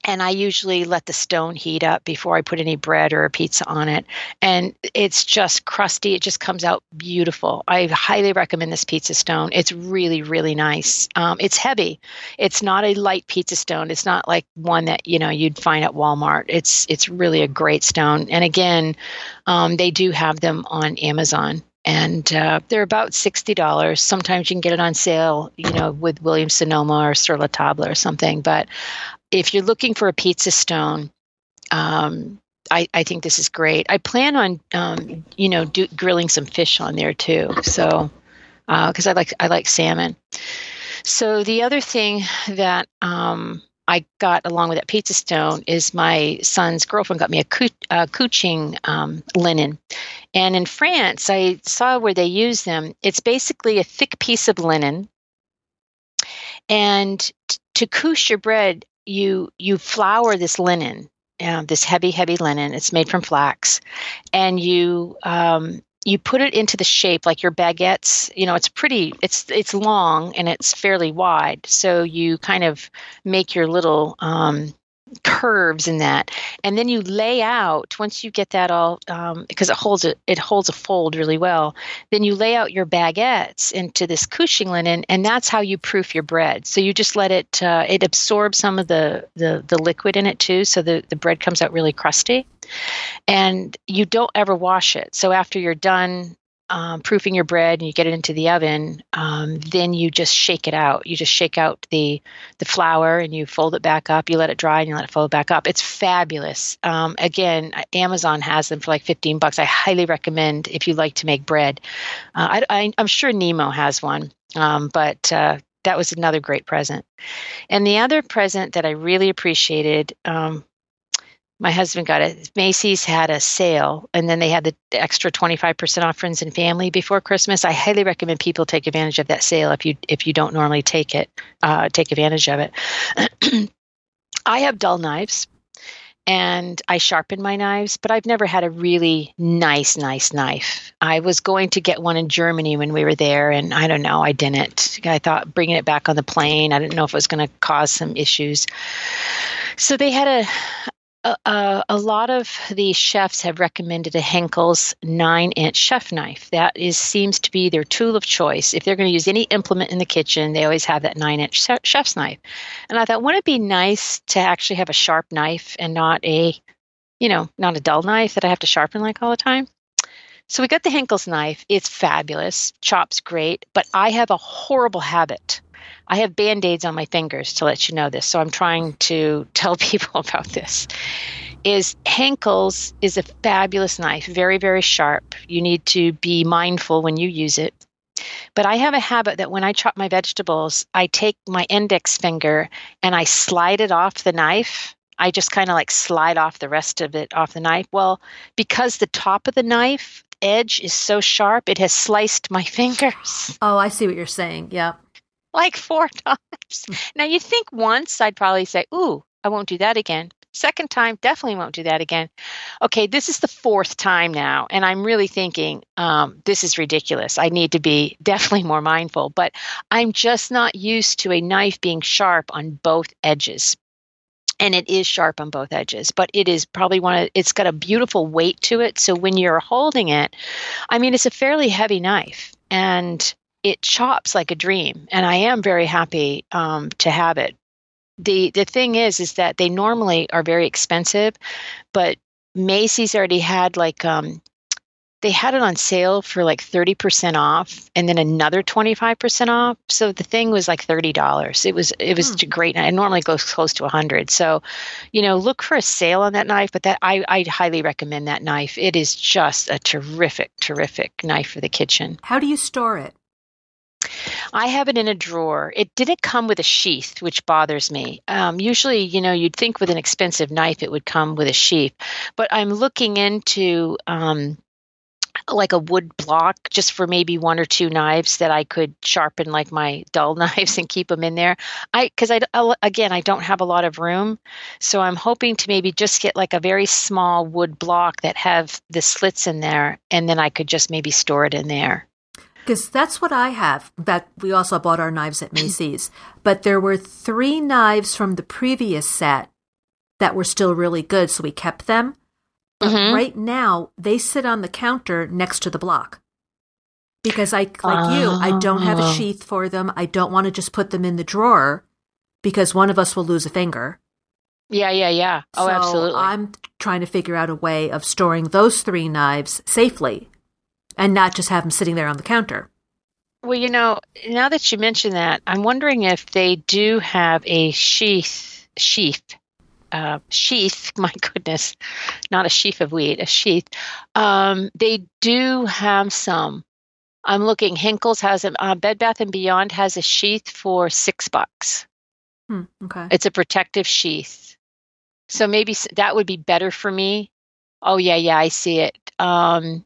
and I usually let the stone heat up before I put any bread or a pizza on it. And it's just crusty. It just comes out beautiful. I highly recommend this pizza stone. It's really, really nice. Um, it's heavy. It's not a light pizza stone. It's not like one that you know you'd find at Walmart. It's it's really a great stone. And again, um, they do have them on Amazon and uh, they're about sixty dollars. Sometimes you can get it on sale, you know, with Williams Sonoma or Sur La Table or something. But if you're looking for a pizza stone, um, I, I think this is great. I plan on, um, you know, do, grilling some fish on there too. So, because uh, I like I like salmon. So the other thing that um, I got along with that pizza stone is my son's girlfriend got me a, a couching um, linen, and in France I saw where they use them. It's basically a thick piece of linen, and t- to couche your bread, you you flour this linen, uh, this heavy heavy linen. It's made from flax, and you um, you put it into the shape like your baguettes. You know, it's pretty. It's it's long and it's fairly wide. So you kind of make your little um, curves in that. And then you lay out once you get that all um, because it holds a, it holds a fold really well then you lay out your baguettes into this couching linen and that's how you proof your bread. So you just let it uh, it absorbs some of the, the the liquid in it too so the, the bread comes out really crusty. And you don't ever wash it. So after you're done um, proofing your bread and you get it into the oven, um, then you just shake it out. You just shake out the the flour and you fold it back up. You let it dry and you let it fold back up. It's fabulous. Um, again, Amazon has them for like fifteen bucks. I highly recommend if you like to make bread. Uh, I, am sure Nemo has one, um, but uh, that was another great present. And the other present that I really appreciated um, my husband got it. Macy's had a sale, and then they had the extra twenty five percent off friends and family before Christmas. I highly recommend people take advantage of that sale if you if you don't normally take it, uh, take advantage of it. I have dull knives, and I sharpen my knives, but I've never had a really nice, nice knife. I was going to get one in Germany when we were there, and I don't know, I didn't. I thought bringing it back on the plane, I didn't know if it was going to cause some issues. So they had a a, a, lot of the chefs have recommended a Henckels nine inch chef knife. That is seems to be their tool of choice. If they're going to use any implement in the kitchen, they always have that nine inch chef's knife. And I thought, wouldn't it be nice to actually have a sharp knife and not a, you know, not a dull knife that I have to sharpen like all the time? So we got the Henckels knife. It's fabulous, chops great, but I have a horrible habit I have band aids on my fingers to let you know this. So I'm trying to tell people about this. Is Henckels is a fabulous knife, very, very sharp. You need to be mindful when you use it. But I have a habit that when I chop my vegetables, I take my index finger and I slide it off the knife. I just kind of like slide off the rest of it off the knife. Well, because the top of the knife edge is so sharp, it has sliced my fingers. Oh, I see what you're saying. Yeah like four times. Now, you think once I'd probably say, Ooh, I won't do that again. Second time, definitely won't do that again. Okay, this is the fourth time now, and I'm really thinking, um, this is ridiculous. I need to be definitely more mindful, but I'm just not used to a knife being sharp on both edges. And it is sharp on both edges, but it is probably one of it's got a beautiful weight to it. So when you're holding it, I mean, it's a fairly heavy knife. And it chops like a dream, and I am very happy um, to have it. the The thing is, is that they normally are very expensive, but Macy's already had like um, they had it on sale for like 30% off and then another 25% off so the thing was like $30 it was it was Hmm. great it normally goes close to 100 so you know look for a sale on that knife but that i i highly recommend that knife it is just a terrific terrific knife for the kitchen How do you store it? I have it in a drawer. It didn't come with a sheath, which bothers me. Um, usually, you know, you'd think with an expensive knife it would come with a sheath, but I'm looking into um, like a wood block just for maybe one or two knives that I could sharpen like my dull knives and keep them in there. I because I I- again I don't have a lot of room, so I'm hoping to maybe just get like a very small wood block that have the slits in there, and then I could just maybe store it in there. Because that's what I have. In fact, we also bought our knives at Macy's. But there were three knives from the previous set that were still really good, so we kept them. But Mhm. right now, they sit on the counter next to the block. Because I, like you, I don't have a Oh. sheath for them. I don't want to just put them in the drawer because one of us will lose a finger. Yeah, yeah, yeah. Oh, So absolutely. I'm trying to figure out a way of storing those three knives safely and not just have them sitting there on the counter. Well, you know, now that you mention that, I'm wondering if they do have a sheath, sheath, uh, sheath. My goodness, not a sheaf of wheat, a sheath. Um, they do have some. I'm looking. Henckels has a uh, Bed Bath and Beyond has a sheath for six bucks. Hmm, okay. It's a protective sheath, so maybe that would be better for me. Oh yeah, yeah, I see it. Um,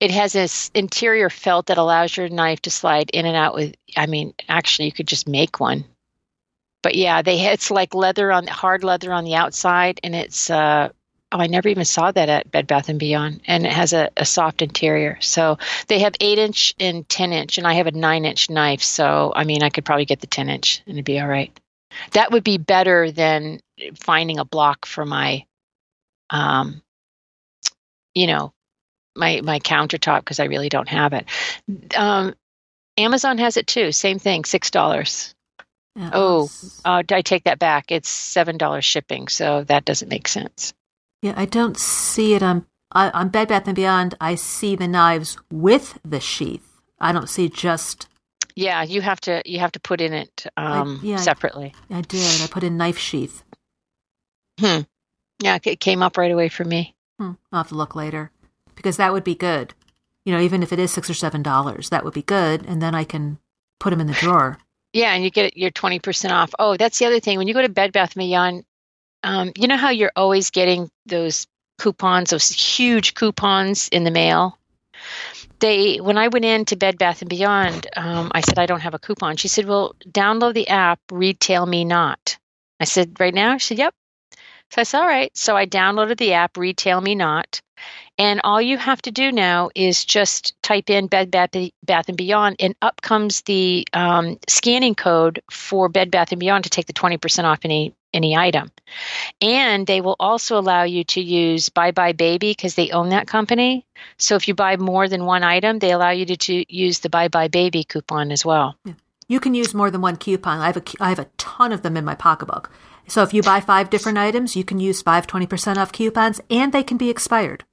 it has this interior felt that allows your knife to slide in and out with. I mean, actually, you could just make one. But yeah, they it's like leather on hard leather on the outside, and it's. Uh, oh, I never even saw that at Bed Bath and Beyond, and it has a, a soft interior. So they have eight inch and ten inch, and I have a nine inch knife. So I mean, I could probably get the ten inch, and it'd be all right. That would be better than finding a block for my, um, you know, my my countertop because I really don't have it. Um, Amazon has it too. Same thing, six dollars. Yeah, Oh, uh, I take that back. It's seven dollars shipping, so that doesn't make sense. yeah, I don't see it on I, on Bed Bath and Beyond. I see the knives with the sheath. I don't see just. Yeah, you have to you have to put in it um, yeah, I- separately. I did. I put in knife sheath. Hmm. Yeah, it came up right away for me. Hmm, I'll have to look later because that would be good. You know, even if it is six or seven dollars, that would be good, and then I can put them in the drawer. Yeah, and you get your twenty percent off. Oh, that's the other thing. When you go to Bed Bath Beyond, um, you know how you're always getting those coupons, those huge coupons in the mail. They, when I went into Bed Bath and Beyond, um, I said I don't have a coupon. She said, "Well, download the app. Retail me not." I said, "Right now?" She said, "Yep." So I said, "All right." So I downloaded the app, Retail Me Not, and all you have to do now is just type in Bed Bath, Bath and Beyond, and up comes the um, scanning code for Bed Bath and Beyond to take the twenty percent off any any item. And they will also allow you to use buybuy BABY because they own that company. So if you buy more than one item, they allow you to, to use the buybuy BABY coupon as well. Yeah. You can use more than one coupon. I have a I have a ton of them in my pocketbook. So if you buy five different items, you can use five 20% off coupons, and they can be expired.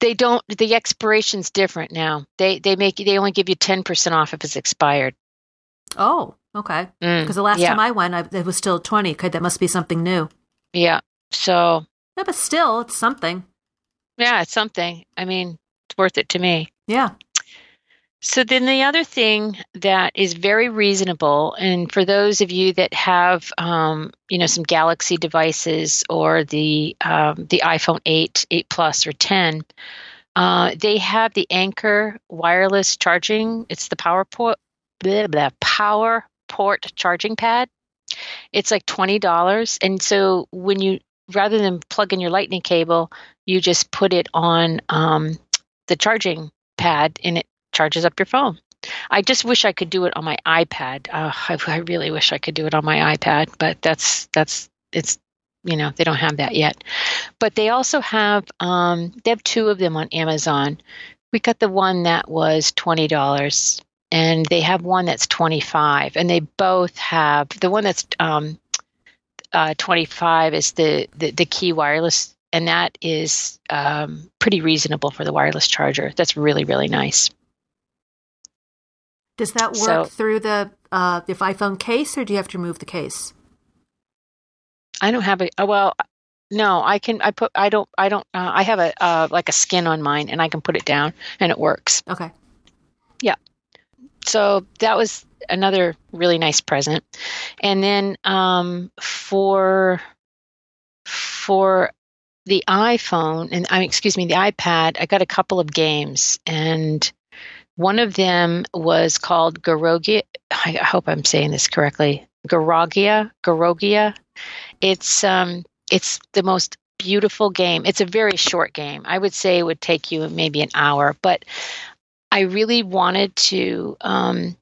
They don't. The expiration's different now. They they make they only give you ten percent off if it's expired. Oh, okay. Mm, Because the last yeah, time I went, I, it was still 20. Okay, that must be something new. yeah. So Yeah, but still, it's something. yeah, it's something. I mean, it's worth it to me. Yeah. So then the other thing that is very reasonable, and for those of you that have, um, you know, some Galaxy devices or the um, the iPhone 8, 8 Plus, or 10, uh, they have the Anker wireless charging. It's the Power Port, blah, blah, Power Port charging pad. It's like twenty dollars, and so when you rather than plug in your Lightning cable, you just put it on um, the charging pad, and it charges up your phone. I just wish I could do it on my iPad. Uh, I, I really wish I could do it on my iPad, but that's that's it's you know they don't have that yet. But they also have um, they have two of them on Amazon. We got the one that was twenty dollars, and they have one that's twenty five, and they both have the one that's um, uh, twenty five is the, the the key wireless and that is um, pretty reasonable for the wireless charger. That's really really nice. Does that work so, through the uh, the iPhone case, or do you have to remove the case? I don't have a oh, well. No, I can. I put. I don't. I don't. Uh, I have a uh, like a skin on mine, and I can put it down, and it works. Okay. Yeah. So that was another really nice present, and then um, for for the iPhone and I mean, excuse me, the iPad, I got a couple of games, and one of them was called Gorogoa. I hope I'm saying this correctly. Gorogoa, Gorogoa. It's um, it's the most beautiful game. It's a very short game. I would say it would take you maybe an hour, but I really wanted to um,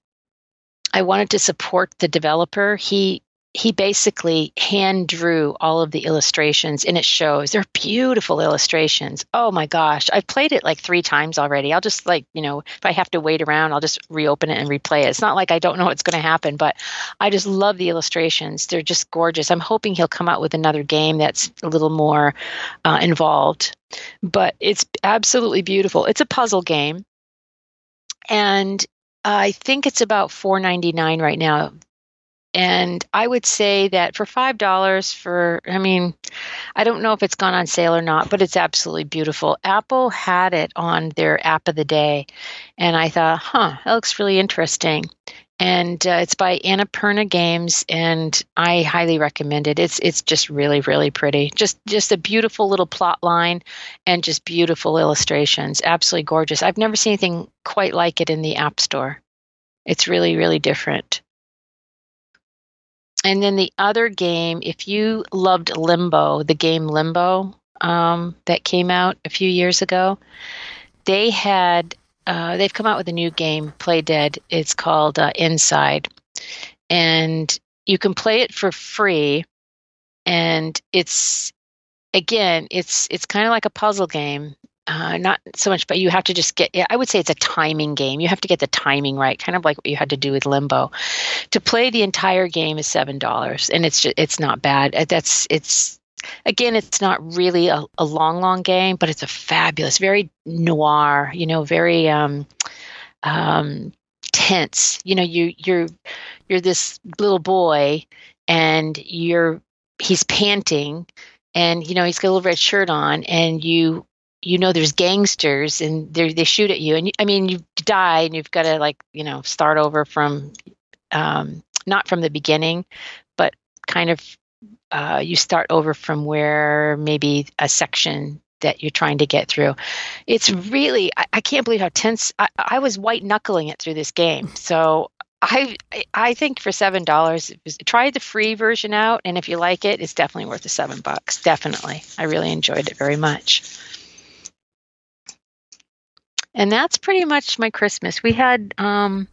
I wanted to support the developer. He he basically hand drew all of the illustrations and it shows. They're beautiful illustrations. Oh my gosh. I've played it like three times already. I'll just like you know if i have to wait around i'll just reopen it and replay it. It's not like i don't know what's going to happen but i just love the illustrations. They're just gorgeous. I'm hoping he'll come out with another game that's a little more uh, involved but it's absolutely beautiful. It's a puzzle game and I think it's about four ninety nine right now and I would say that for $5 for, I mean, I don't know if it's gone on sale or not, but it's absolutely beautiful. Apple had it on their app of the day. And I thought, huh, that looks really interesting. And uh, it's by Annapurna Games, and I highly recommend it. It's it's just really really pretty. Just just a beautiful little plot line, and just beautiful illustrations. Absolutely gorgeous. I've never seen anything quite like it in the App Store. It's really really different. And then the other game, if you loved Limbo, the game Limbo um, that came out a few years ago, they had uh, they've come out with a new game, Playdead. It's called uh, Inside, and you can play it for free. And it's again, it's it's kind of like a puzzle game, uh, not so much, but you have to just get. I would say it's a timing game. You have to get the timing right, kind of like what you had to do with Limbo. To play the entire game is seven dollars, and it's just, it's not bad. Uh, that's it's again, it's not really a, a, long, long game, but it's a fabulous, very noir. You know, very um, um, tense. You know, you you're you're this little boy, and you're he's panting and you know he's got a little red shirt on and you you know there's gangsters and they they shoot at you and you, I mean you die and you've got to like you know start over from um, not from the beginning but kind of uh, you start over from where maybe a section that you're trying to get through. It's really I, I can't believe how tense I, I was white knuckling it through this game. So I I think for seven dollars, try the free version out, and if you like it, it's definitely worth the seven bucks. Definitely, I really enjoyed it very much and that's pretty much my Christmas. We had, um,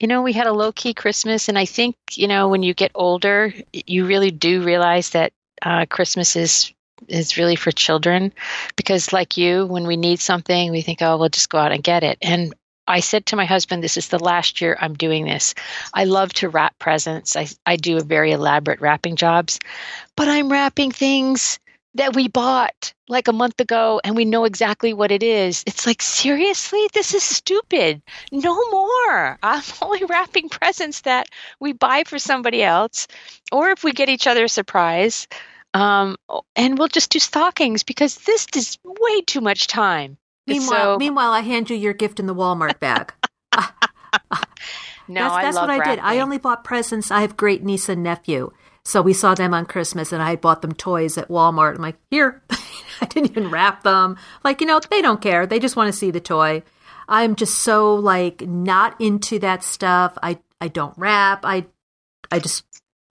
you know, we had a low key Christmas, and I think you know when you get older, you really do realize that uh, Christmas is is really for children, because like you, when we need something, we think, oh, we'll just go out and get it. And I said to my husband, this is the last year I'm doing this. I love to wrap presents. I, I do very elaborate wrapping jobs, but I'm wrapping things that we bought like a month ago and we know exactly what it is. It's like, seriously? This is stupid. No more. I'm only wrapping presents that we buy for somebody else or if we get each other a surprise. Um, and we'll just do stockings because this is way too much time. Meanwhile, so, meanwhile, I hand you your gift in the Walmart bag. no, that's, that's what I wrapping. did. I only bought presents. I have great niece and nephew. So we saw them on Christmas and I had bought them toys at Walmart. I'm like, here. I didn't even wrap them. Like, you know, they don't care. They just want to see the toy. I'm just so like not into that stuff. I I don't wrap. I I just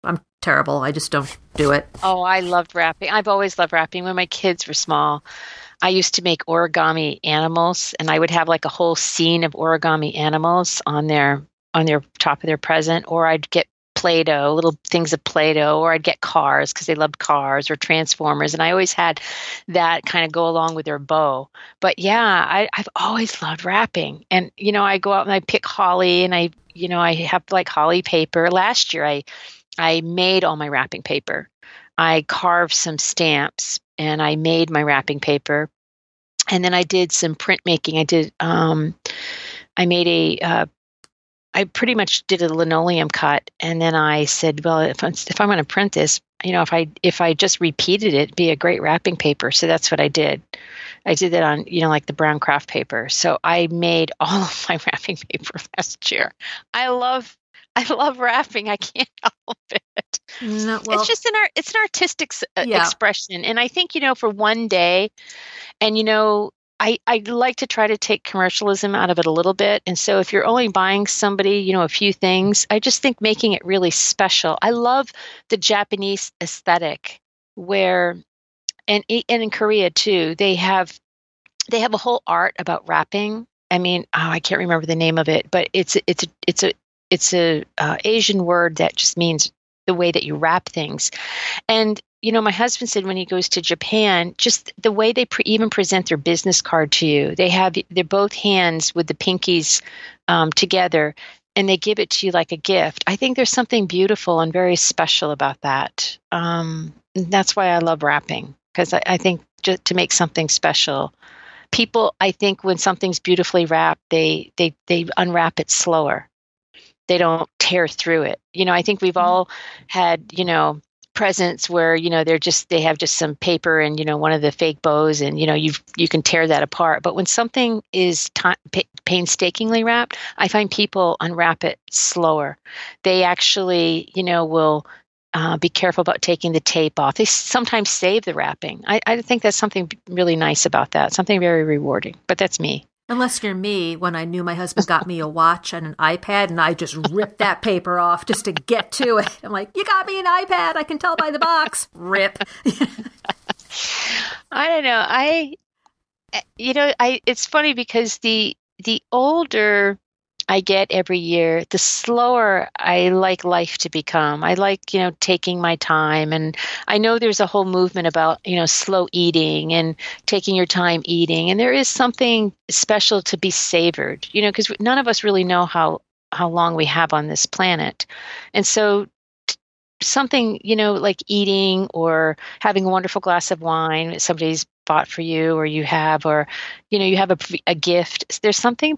I'm terrible. I just don't do it. Oh, I loved wrapping. I've always loved wrapping. When my kids were small, I used to make origami animals and I would have like a whole scene of origami animals on their on their top of their present or I'd get Play-Doh, little things of Play-Doh, or I'd get cars because they loved cars or Transformers, and I always had that kind of go along with their bow. But yeah, I, I've always loved wrapping, and you know, I go out and I pick holly, and I, you know, I have like holly paper. Last year, I, I made all my wrapping paper. I carved some stamps and I made my wrapping paper. And then I did some printmaking. I did, um, I made a, uh, I pretty much did a linoleum cut. And then I said, well, if, I'm, if I'm going to print this, you know, if I, if I just repeated it, it'd be a great wrapping paper. So that's what I did. I did that on, you know, like the brown craft paper. So I made all of my wrapping paper last year. I love I love wrapping. I can't help it. No, well, it's just an art. It's an artistic uh, Yeah. expression, and I think you know for one day, and you know. I, I like to try to take commercialism out of it a little bit. And so if you're only buying somebody, you know, a few things, I just think making it really special. I love the Japanese aesthetic where and and in Korea too, they have they have a whole art about wrapping. I mean, oh, I can't remember the name of it, but it's it's a, it's a it's a uh, Asian word that just means the way that you wrap things. And you know, my husband said when he goes to Japan, just the way they pre- even present their business card to you, they have they're both hands with the pinkies um, together, and they give it to you like a gift. I think there's something beautiful and very special about that. Um, that's why I love wrapping because I, I think just to make something special. People, I think, when something's beautifully wrapped, they they they unwrap it slower. They don't tear through it. You know, I think we've all had, you know, presents where you know they're just they have just some paper and you know one of the fake bows and you know you you can tear that apart. But when something is ti pa- painstakingly wrapped i find people unwrap it slower. They actually you know will uh, be careful about taking the tape off. They sometimes save the wrapping. I, I think that's something really nice about that something very rewarding but that's me unless you're me, when I knew my husband got me a watch and an iPad, and I just ripped that paper off just to get to it. I'm like, you got me an iPad. I can tell by the box. Rip. I don't know. I, eh, you know, I. It's funny because the the older I get every year, the slower I like life to become. I like, you know, taking my time, and I know there's a whole movement about, you know, slow eating and taking your time eating, and there is something special to be savored, you know, because none of us really know how how long we have on this planet, and so something you know like eating or having a wonderful glass of wine somebody's bought for you or you have or you know you have a, a gift there's something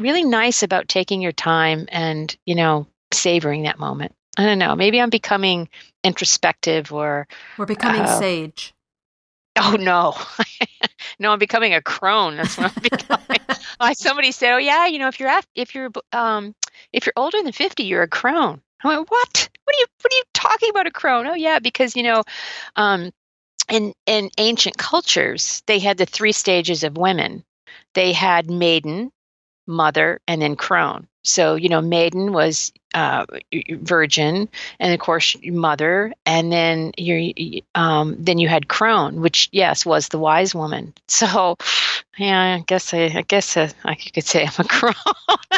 really nice about taking your time and you know savoring that moment. I don't know maybe i'm becoming introspective or We're becoming Uh, sage. oh no. No i'm becoming a crone. That's what i'm becoming. Like somebody said oh yeah you know if you're af- if you're um if you're older than 50 you're a crone. I went what? What are you what are you talking about a crone? Oh yeah because you know um in in ancient cultures they had the three stages of women. They had maiden mother and then crone. So you know maiden was uh, virgin and of course mother and then you um, then you had crone which yes was the wise woman. So yeah i guess i, I guess uh, I could say i'm a crone.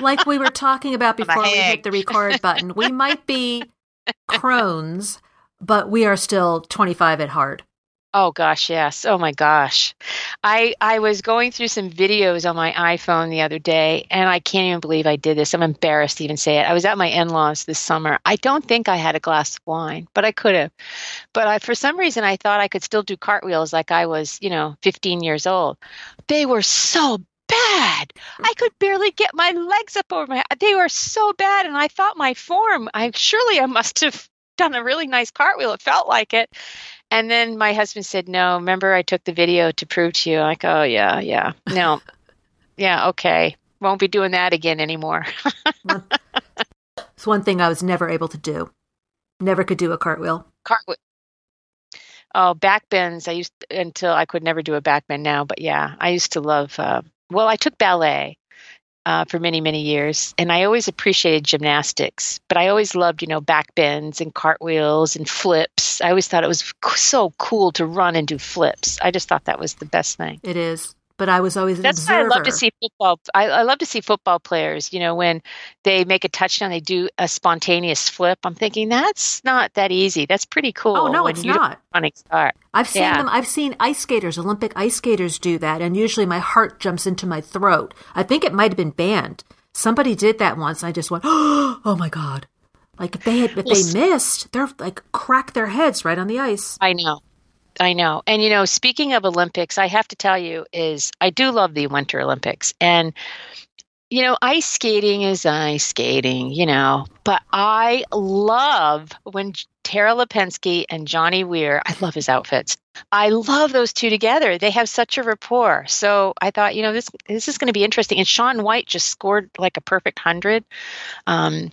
Like we were talking about before we hit the record button, we might be crones, but we are still 25 at heart. Oh gosh, yes. Oh my gosh. I I was going through some videos on my iPhone the other day and I can't even believe I did this. I'm embarrassed to even say it. I was at my in-laws this summer. I don't think I had a glass of wine, but I could have. But I, for some reason I thought I could still do cartwheels like I was, you know, 15 years old. They were so bad. I could barely get my legs up over my they were so bad and I thought my form, I surely I must have done a really nice cartwheel. It felt like it. And then my husband said, "No, remember I took the video to prove to you." I'm like, "Oh yeah, yeah, no, yeah, okay, won't be doing that again anymore." It's one thing I was never able to do. Never could do a cartwheel. Cartwheel. Oh, back bends. I used until I could never do a back bend now, but yeah, I used to love. Uh, well, I took ballet uh, for many many years, and I always appreciated gymnastics. But I always loved, you know, back bends and cartwheels and flips. I always thought it was so cool to run and do flips. I just thought that was the best thing. It is. But I was always an That's why I love to see football. I, I love to see football players. You know, when they make a touchdown, they do a spontaneous flip. I'm thinking that's not that easy. That's pretty oh, cool. Oh no, it's not. running start. I've seen Yeah. them. I've seen ice skaters, Olympic ice skaters, do that, and usually my heart jumps into my throat. I think it might have been banned. Somebody did that once, and I just went, "Oh my god!" Like if they had, if they missed, they're like crack their heads right on the ice. I know. I know. And you know, speaking of Olympics, I have to tell you is I do love the Winter Olympics. And you know, ice skating is ice skating, you know, but I love when Tara Lipinski and Johnny Weir, I love his outfits. I love those two together. They have such a rapport. So I thought, you know, this this is going to be interesting. And Shaun White just scored like a perfect hundred. Um,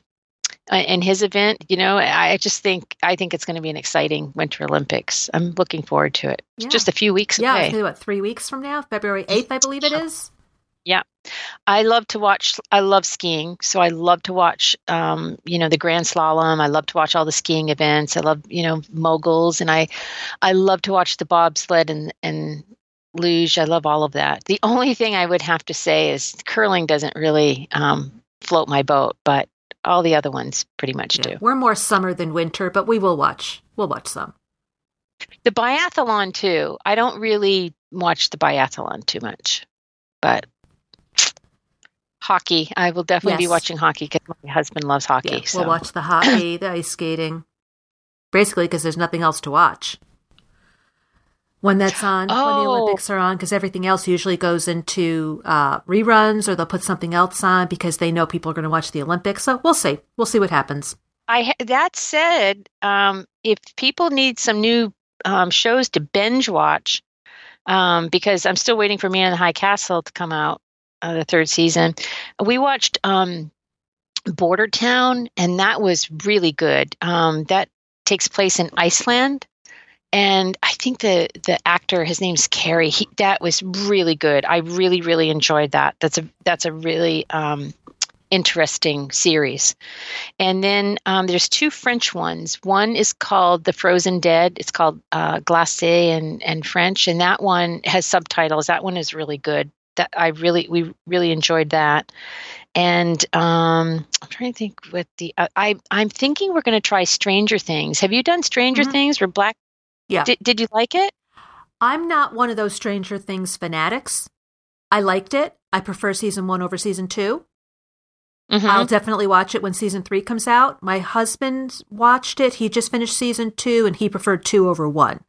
in his event, you know, I just think I think it's going to be an exciting Winter Olympics. I'm looking forward to it. Yeah. Just a few weeks yeah, away. Yeah, what three weeks from now, February eighth, I believe it is. Yeah. I love to watch, I love skiing. So I love to watch, um, you know, the Grand Slalom. I love to watch all the skiing events. I love, you know, moguls. And I, I love to watch the bobsled and, and luge. I love all of that. The only thing I would have to say is curling doesn't really um, float my boat, but all the other ones pretty much yeah. do. We're more summer than winter, but we will watch. We'll watch some. The biathlon too. I don't really watch the biathlon too much, but hockey. I will definitely yes. be watching hockey because my husband loves hockey. Yeah, so. We'll watch the hockey, the ice skating, basically because there's nothing else to watch when that's on, oh. when the oh. Olympics are on, because everything else usually goes into uh, reruns or they'll put something else on because they know people are going to watch the Olympics. So we'll see. We'll see what happens. I that said, um, if people need some new um, shows to binge watch, um, because I'm still waiting for Man in the High Castle to come out, uh, the third season. We watched um, Border Town, and that was really good. Um, that takes place in Iceland, and I think the the actor, his name's Carey. He, that was really good. I really really enjoyed that. That's a that's a really um, interesting series. And then um, there's two French ones. One is called The Frozen Dead. It's called uh, Glacé and, and French, and that one has subtitles. That one is really good that I really we really enjoyed that. And um, I'm trying to think what the uh, I I'm thinking we're going to try Stranger Things. Have you done Stranger mm-hmm. Things or Black? Yeah. Did, did you like it? I'm not one of those Stranger Things fanatics. I liked it. I prefer season one over season 2 i mm-hmm. I'll definitely watch it when season three comes out. My husband watched it. He just finished season two, and he preferred two over one.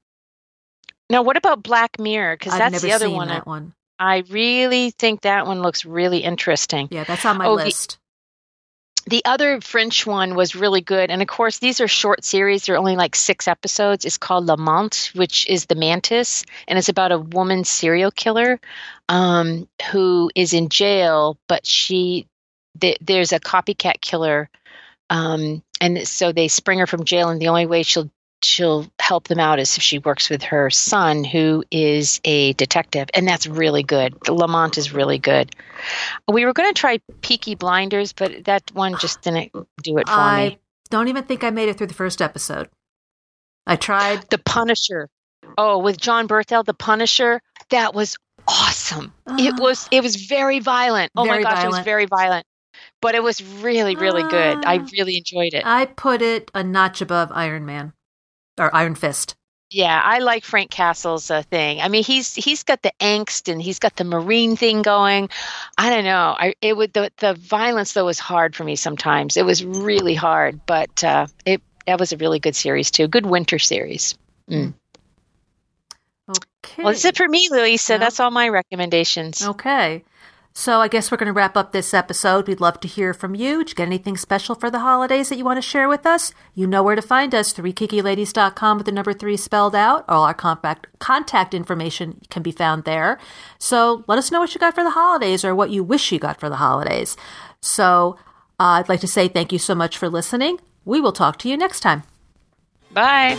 Now, what about Black Mirror? Because that's the other one. That one. I really think that one looks really interesting. Yeah, that's on my oh, list. The, the other French one was really good. And of course, these are short series. They're only like six episodes. It's called La Mante, which is the mantis. And it's about a woman serial killer um, who is in jail, but she, th- there's a copycat killer. Um, and so they spring her from jail. And the only way she'll she'll help them out is if she works with her son who is a detective and that's really good. La Mante is really good. We were going to try peaky blinders but that one just didn't do it for I me. I don't even think i made it through the first episode. I tried. The punisher. Oh with jon bernthal the punisher? That was awesome. Uh, it was it was very violent. Oh very my gosh violent. it was very violent. But it was really really uh, good. I really enjoyed it. I put it a notch above iron man or Iron Fist. Yeah, I like Frank Castle's uh, thing. I mean, he's he's got the angst and he's got the marine thing going. I don't know. I it would the the violence though was hard for me sometimes. It was really hard, but uh, it that was a really good series too. Good winter series. Mm. Okay. Well, that's it for me, Louisa. That's all my recommendations. Okay. So I guess we're going to wrap up this episode. We'd love to hear from you. Did you get anything special for the holidays that you want to share with us? You know where to find us, 3geekyladies.com with the number 3 spelled out. All our contact, contact information can be found there. So let us know what you got for the holidays or what you wish you got for the holidays. So uh, I'd like to say thank you so much for listening. We will talk to you next time. Bye.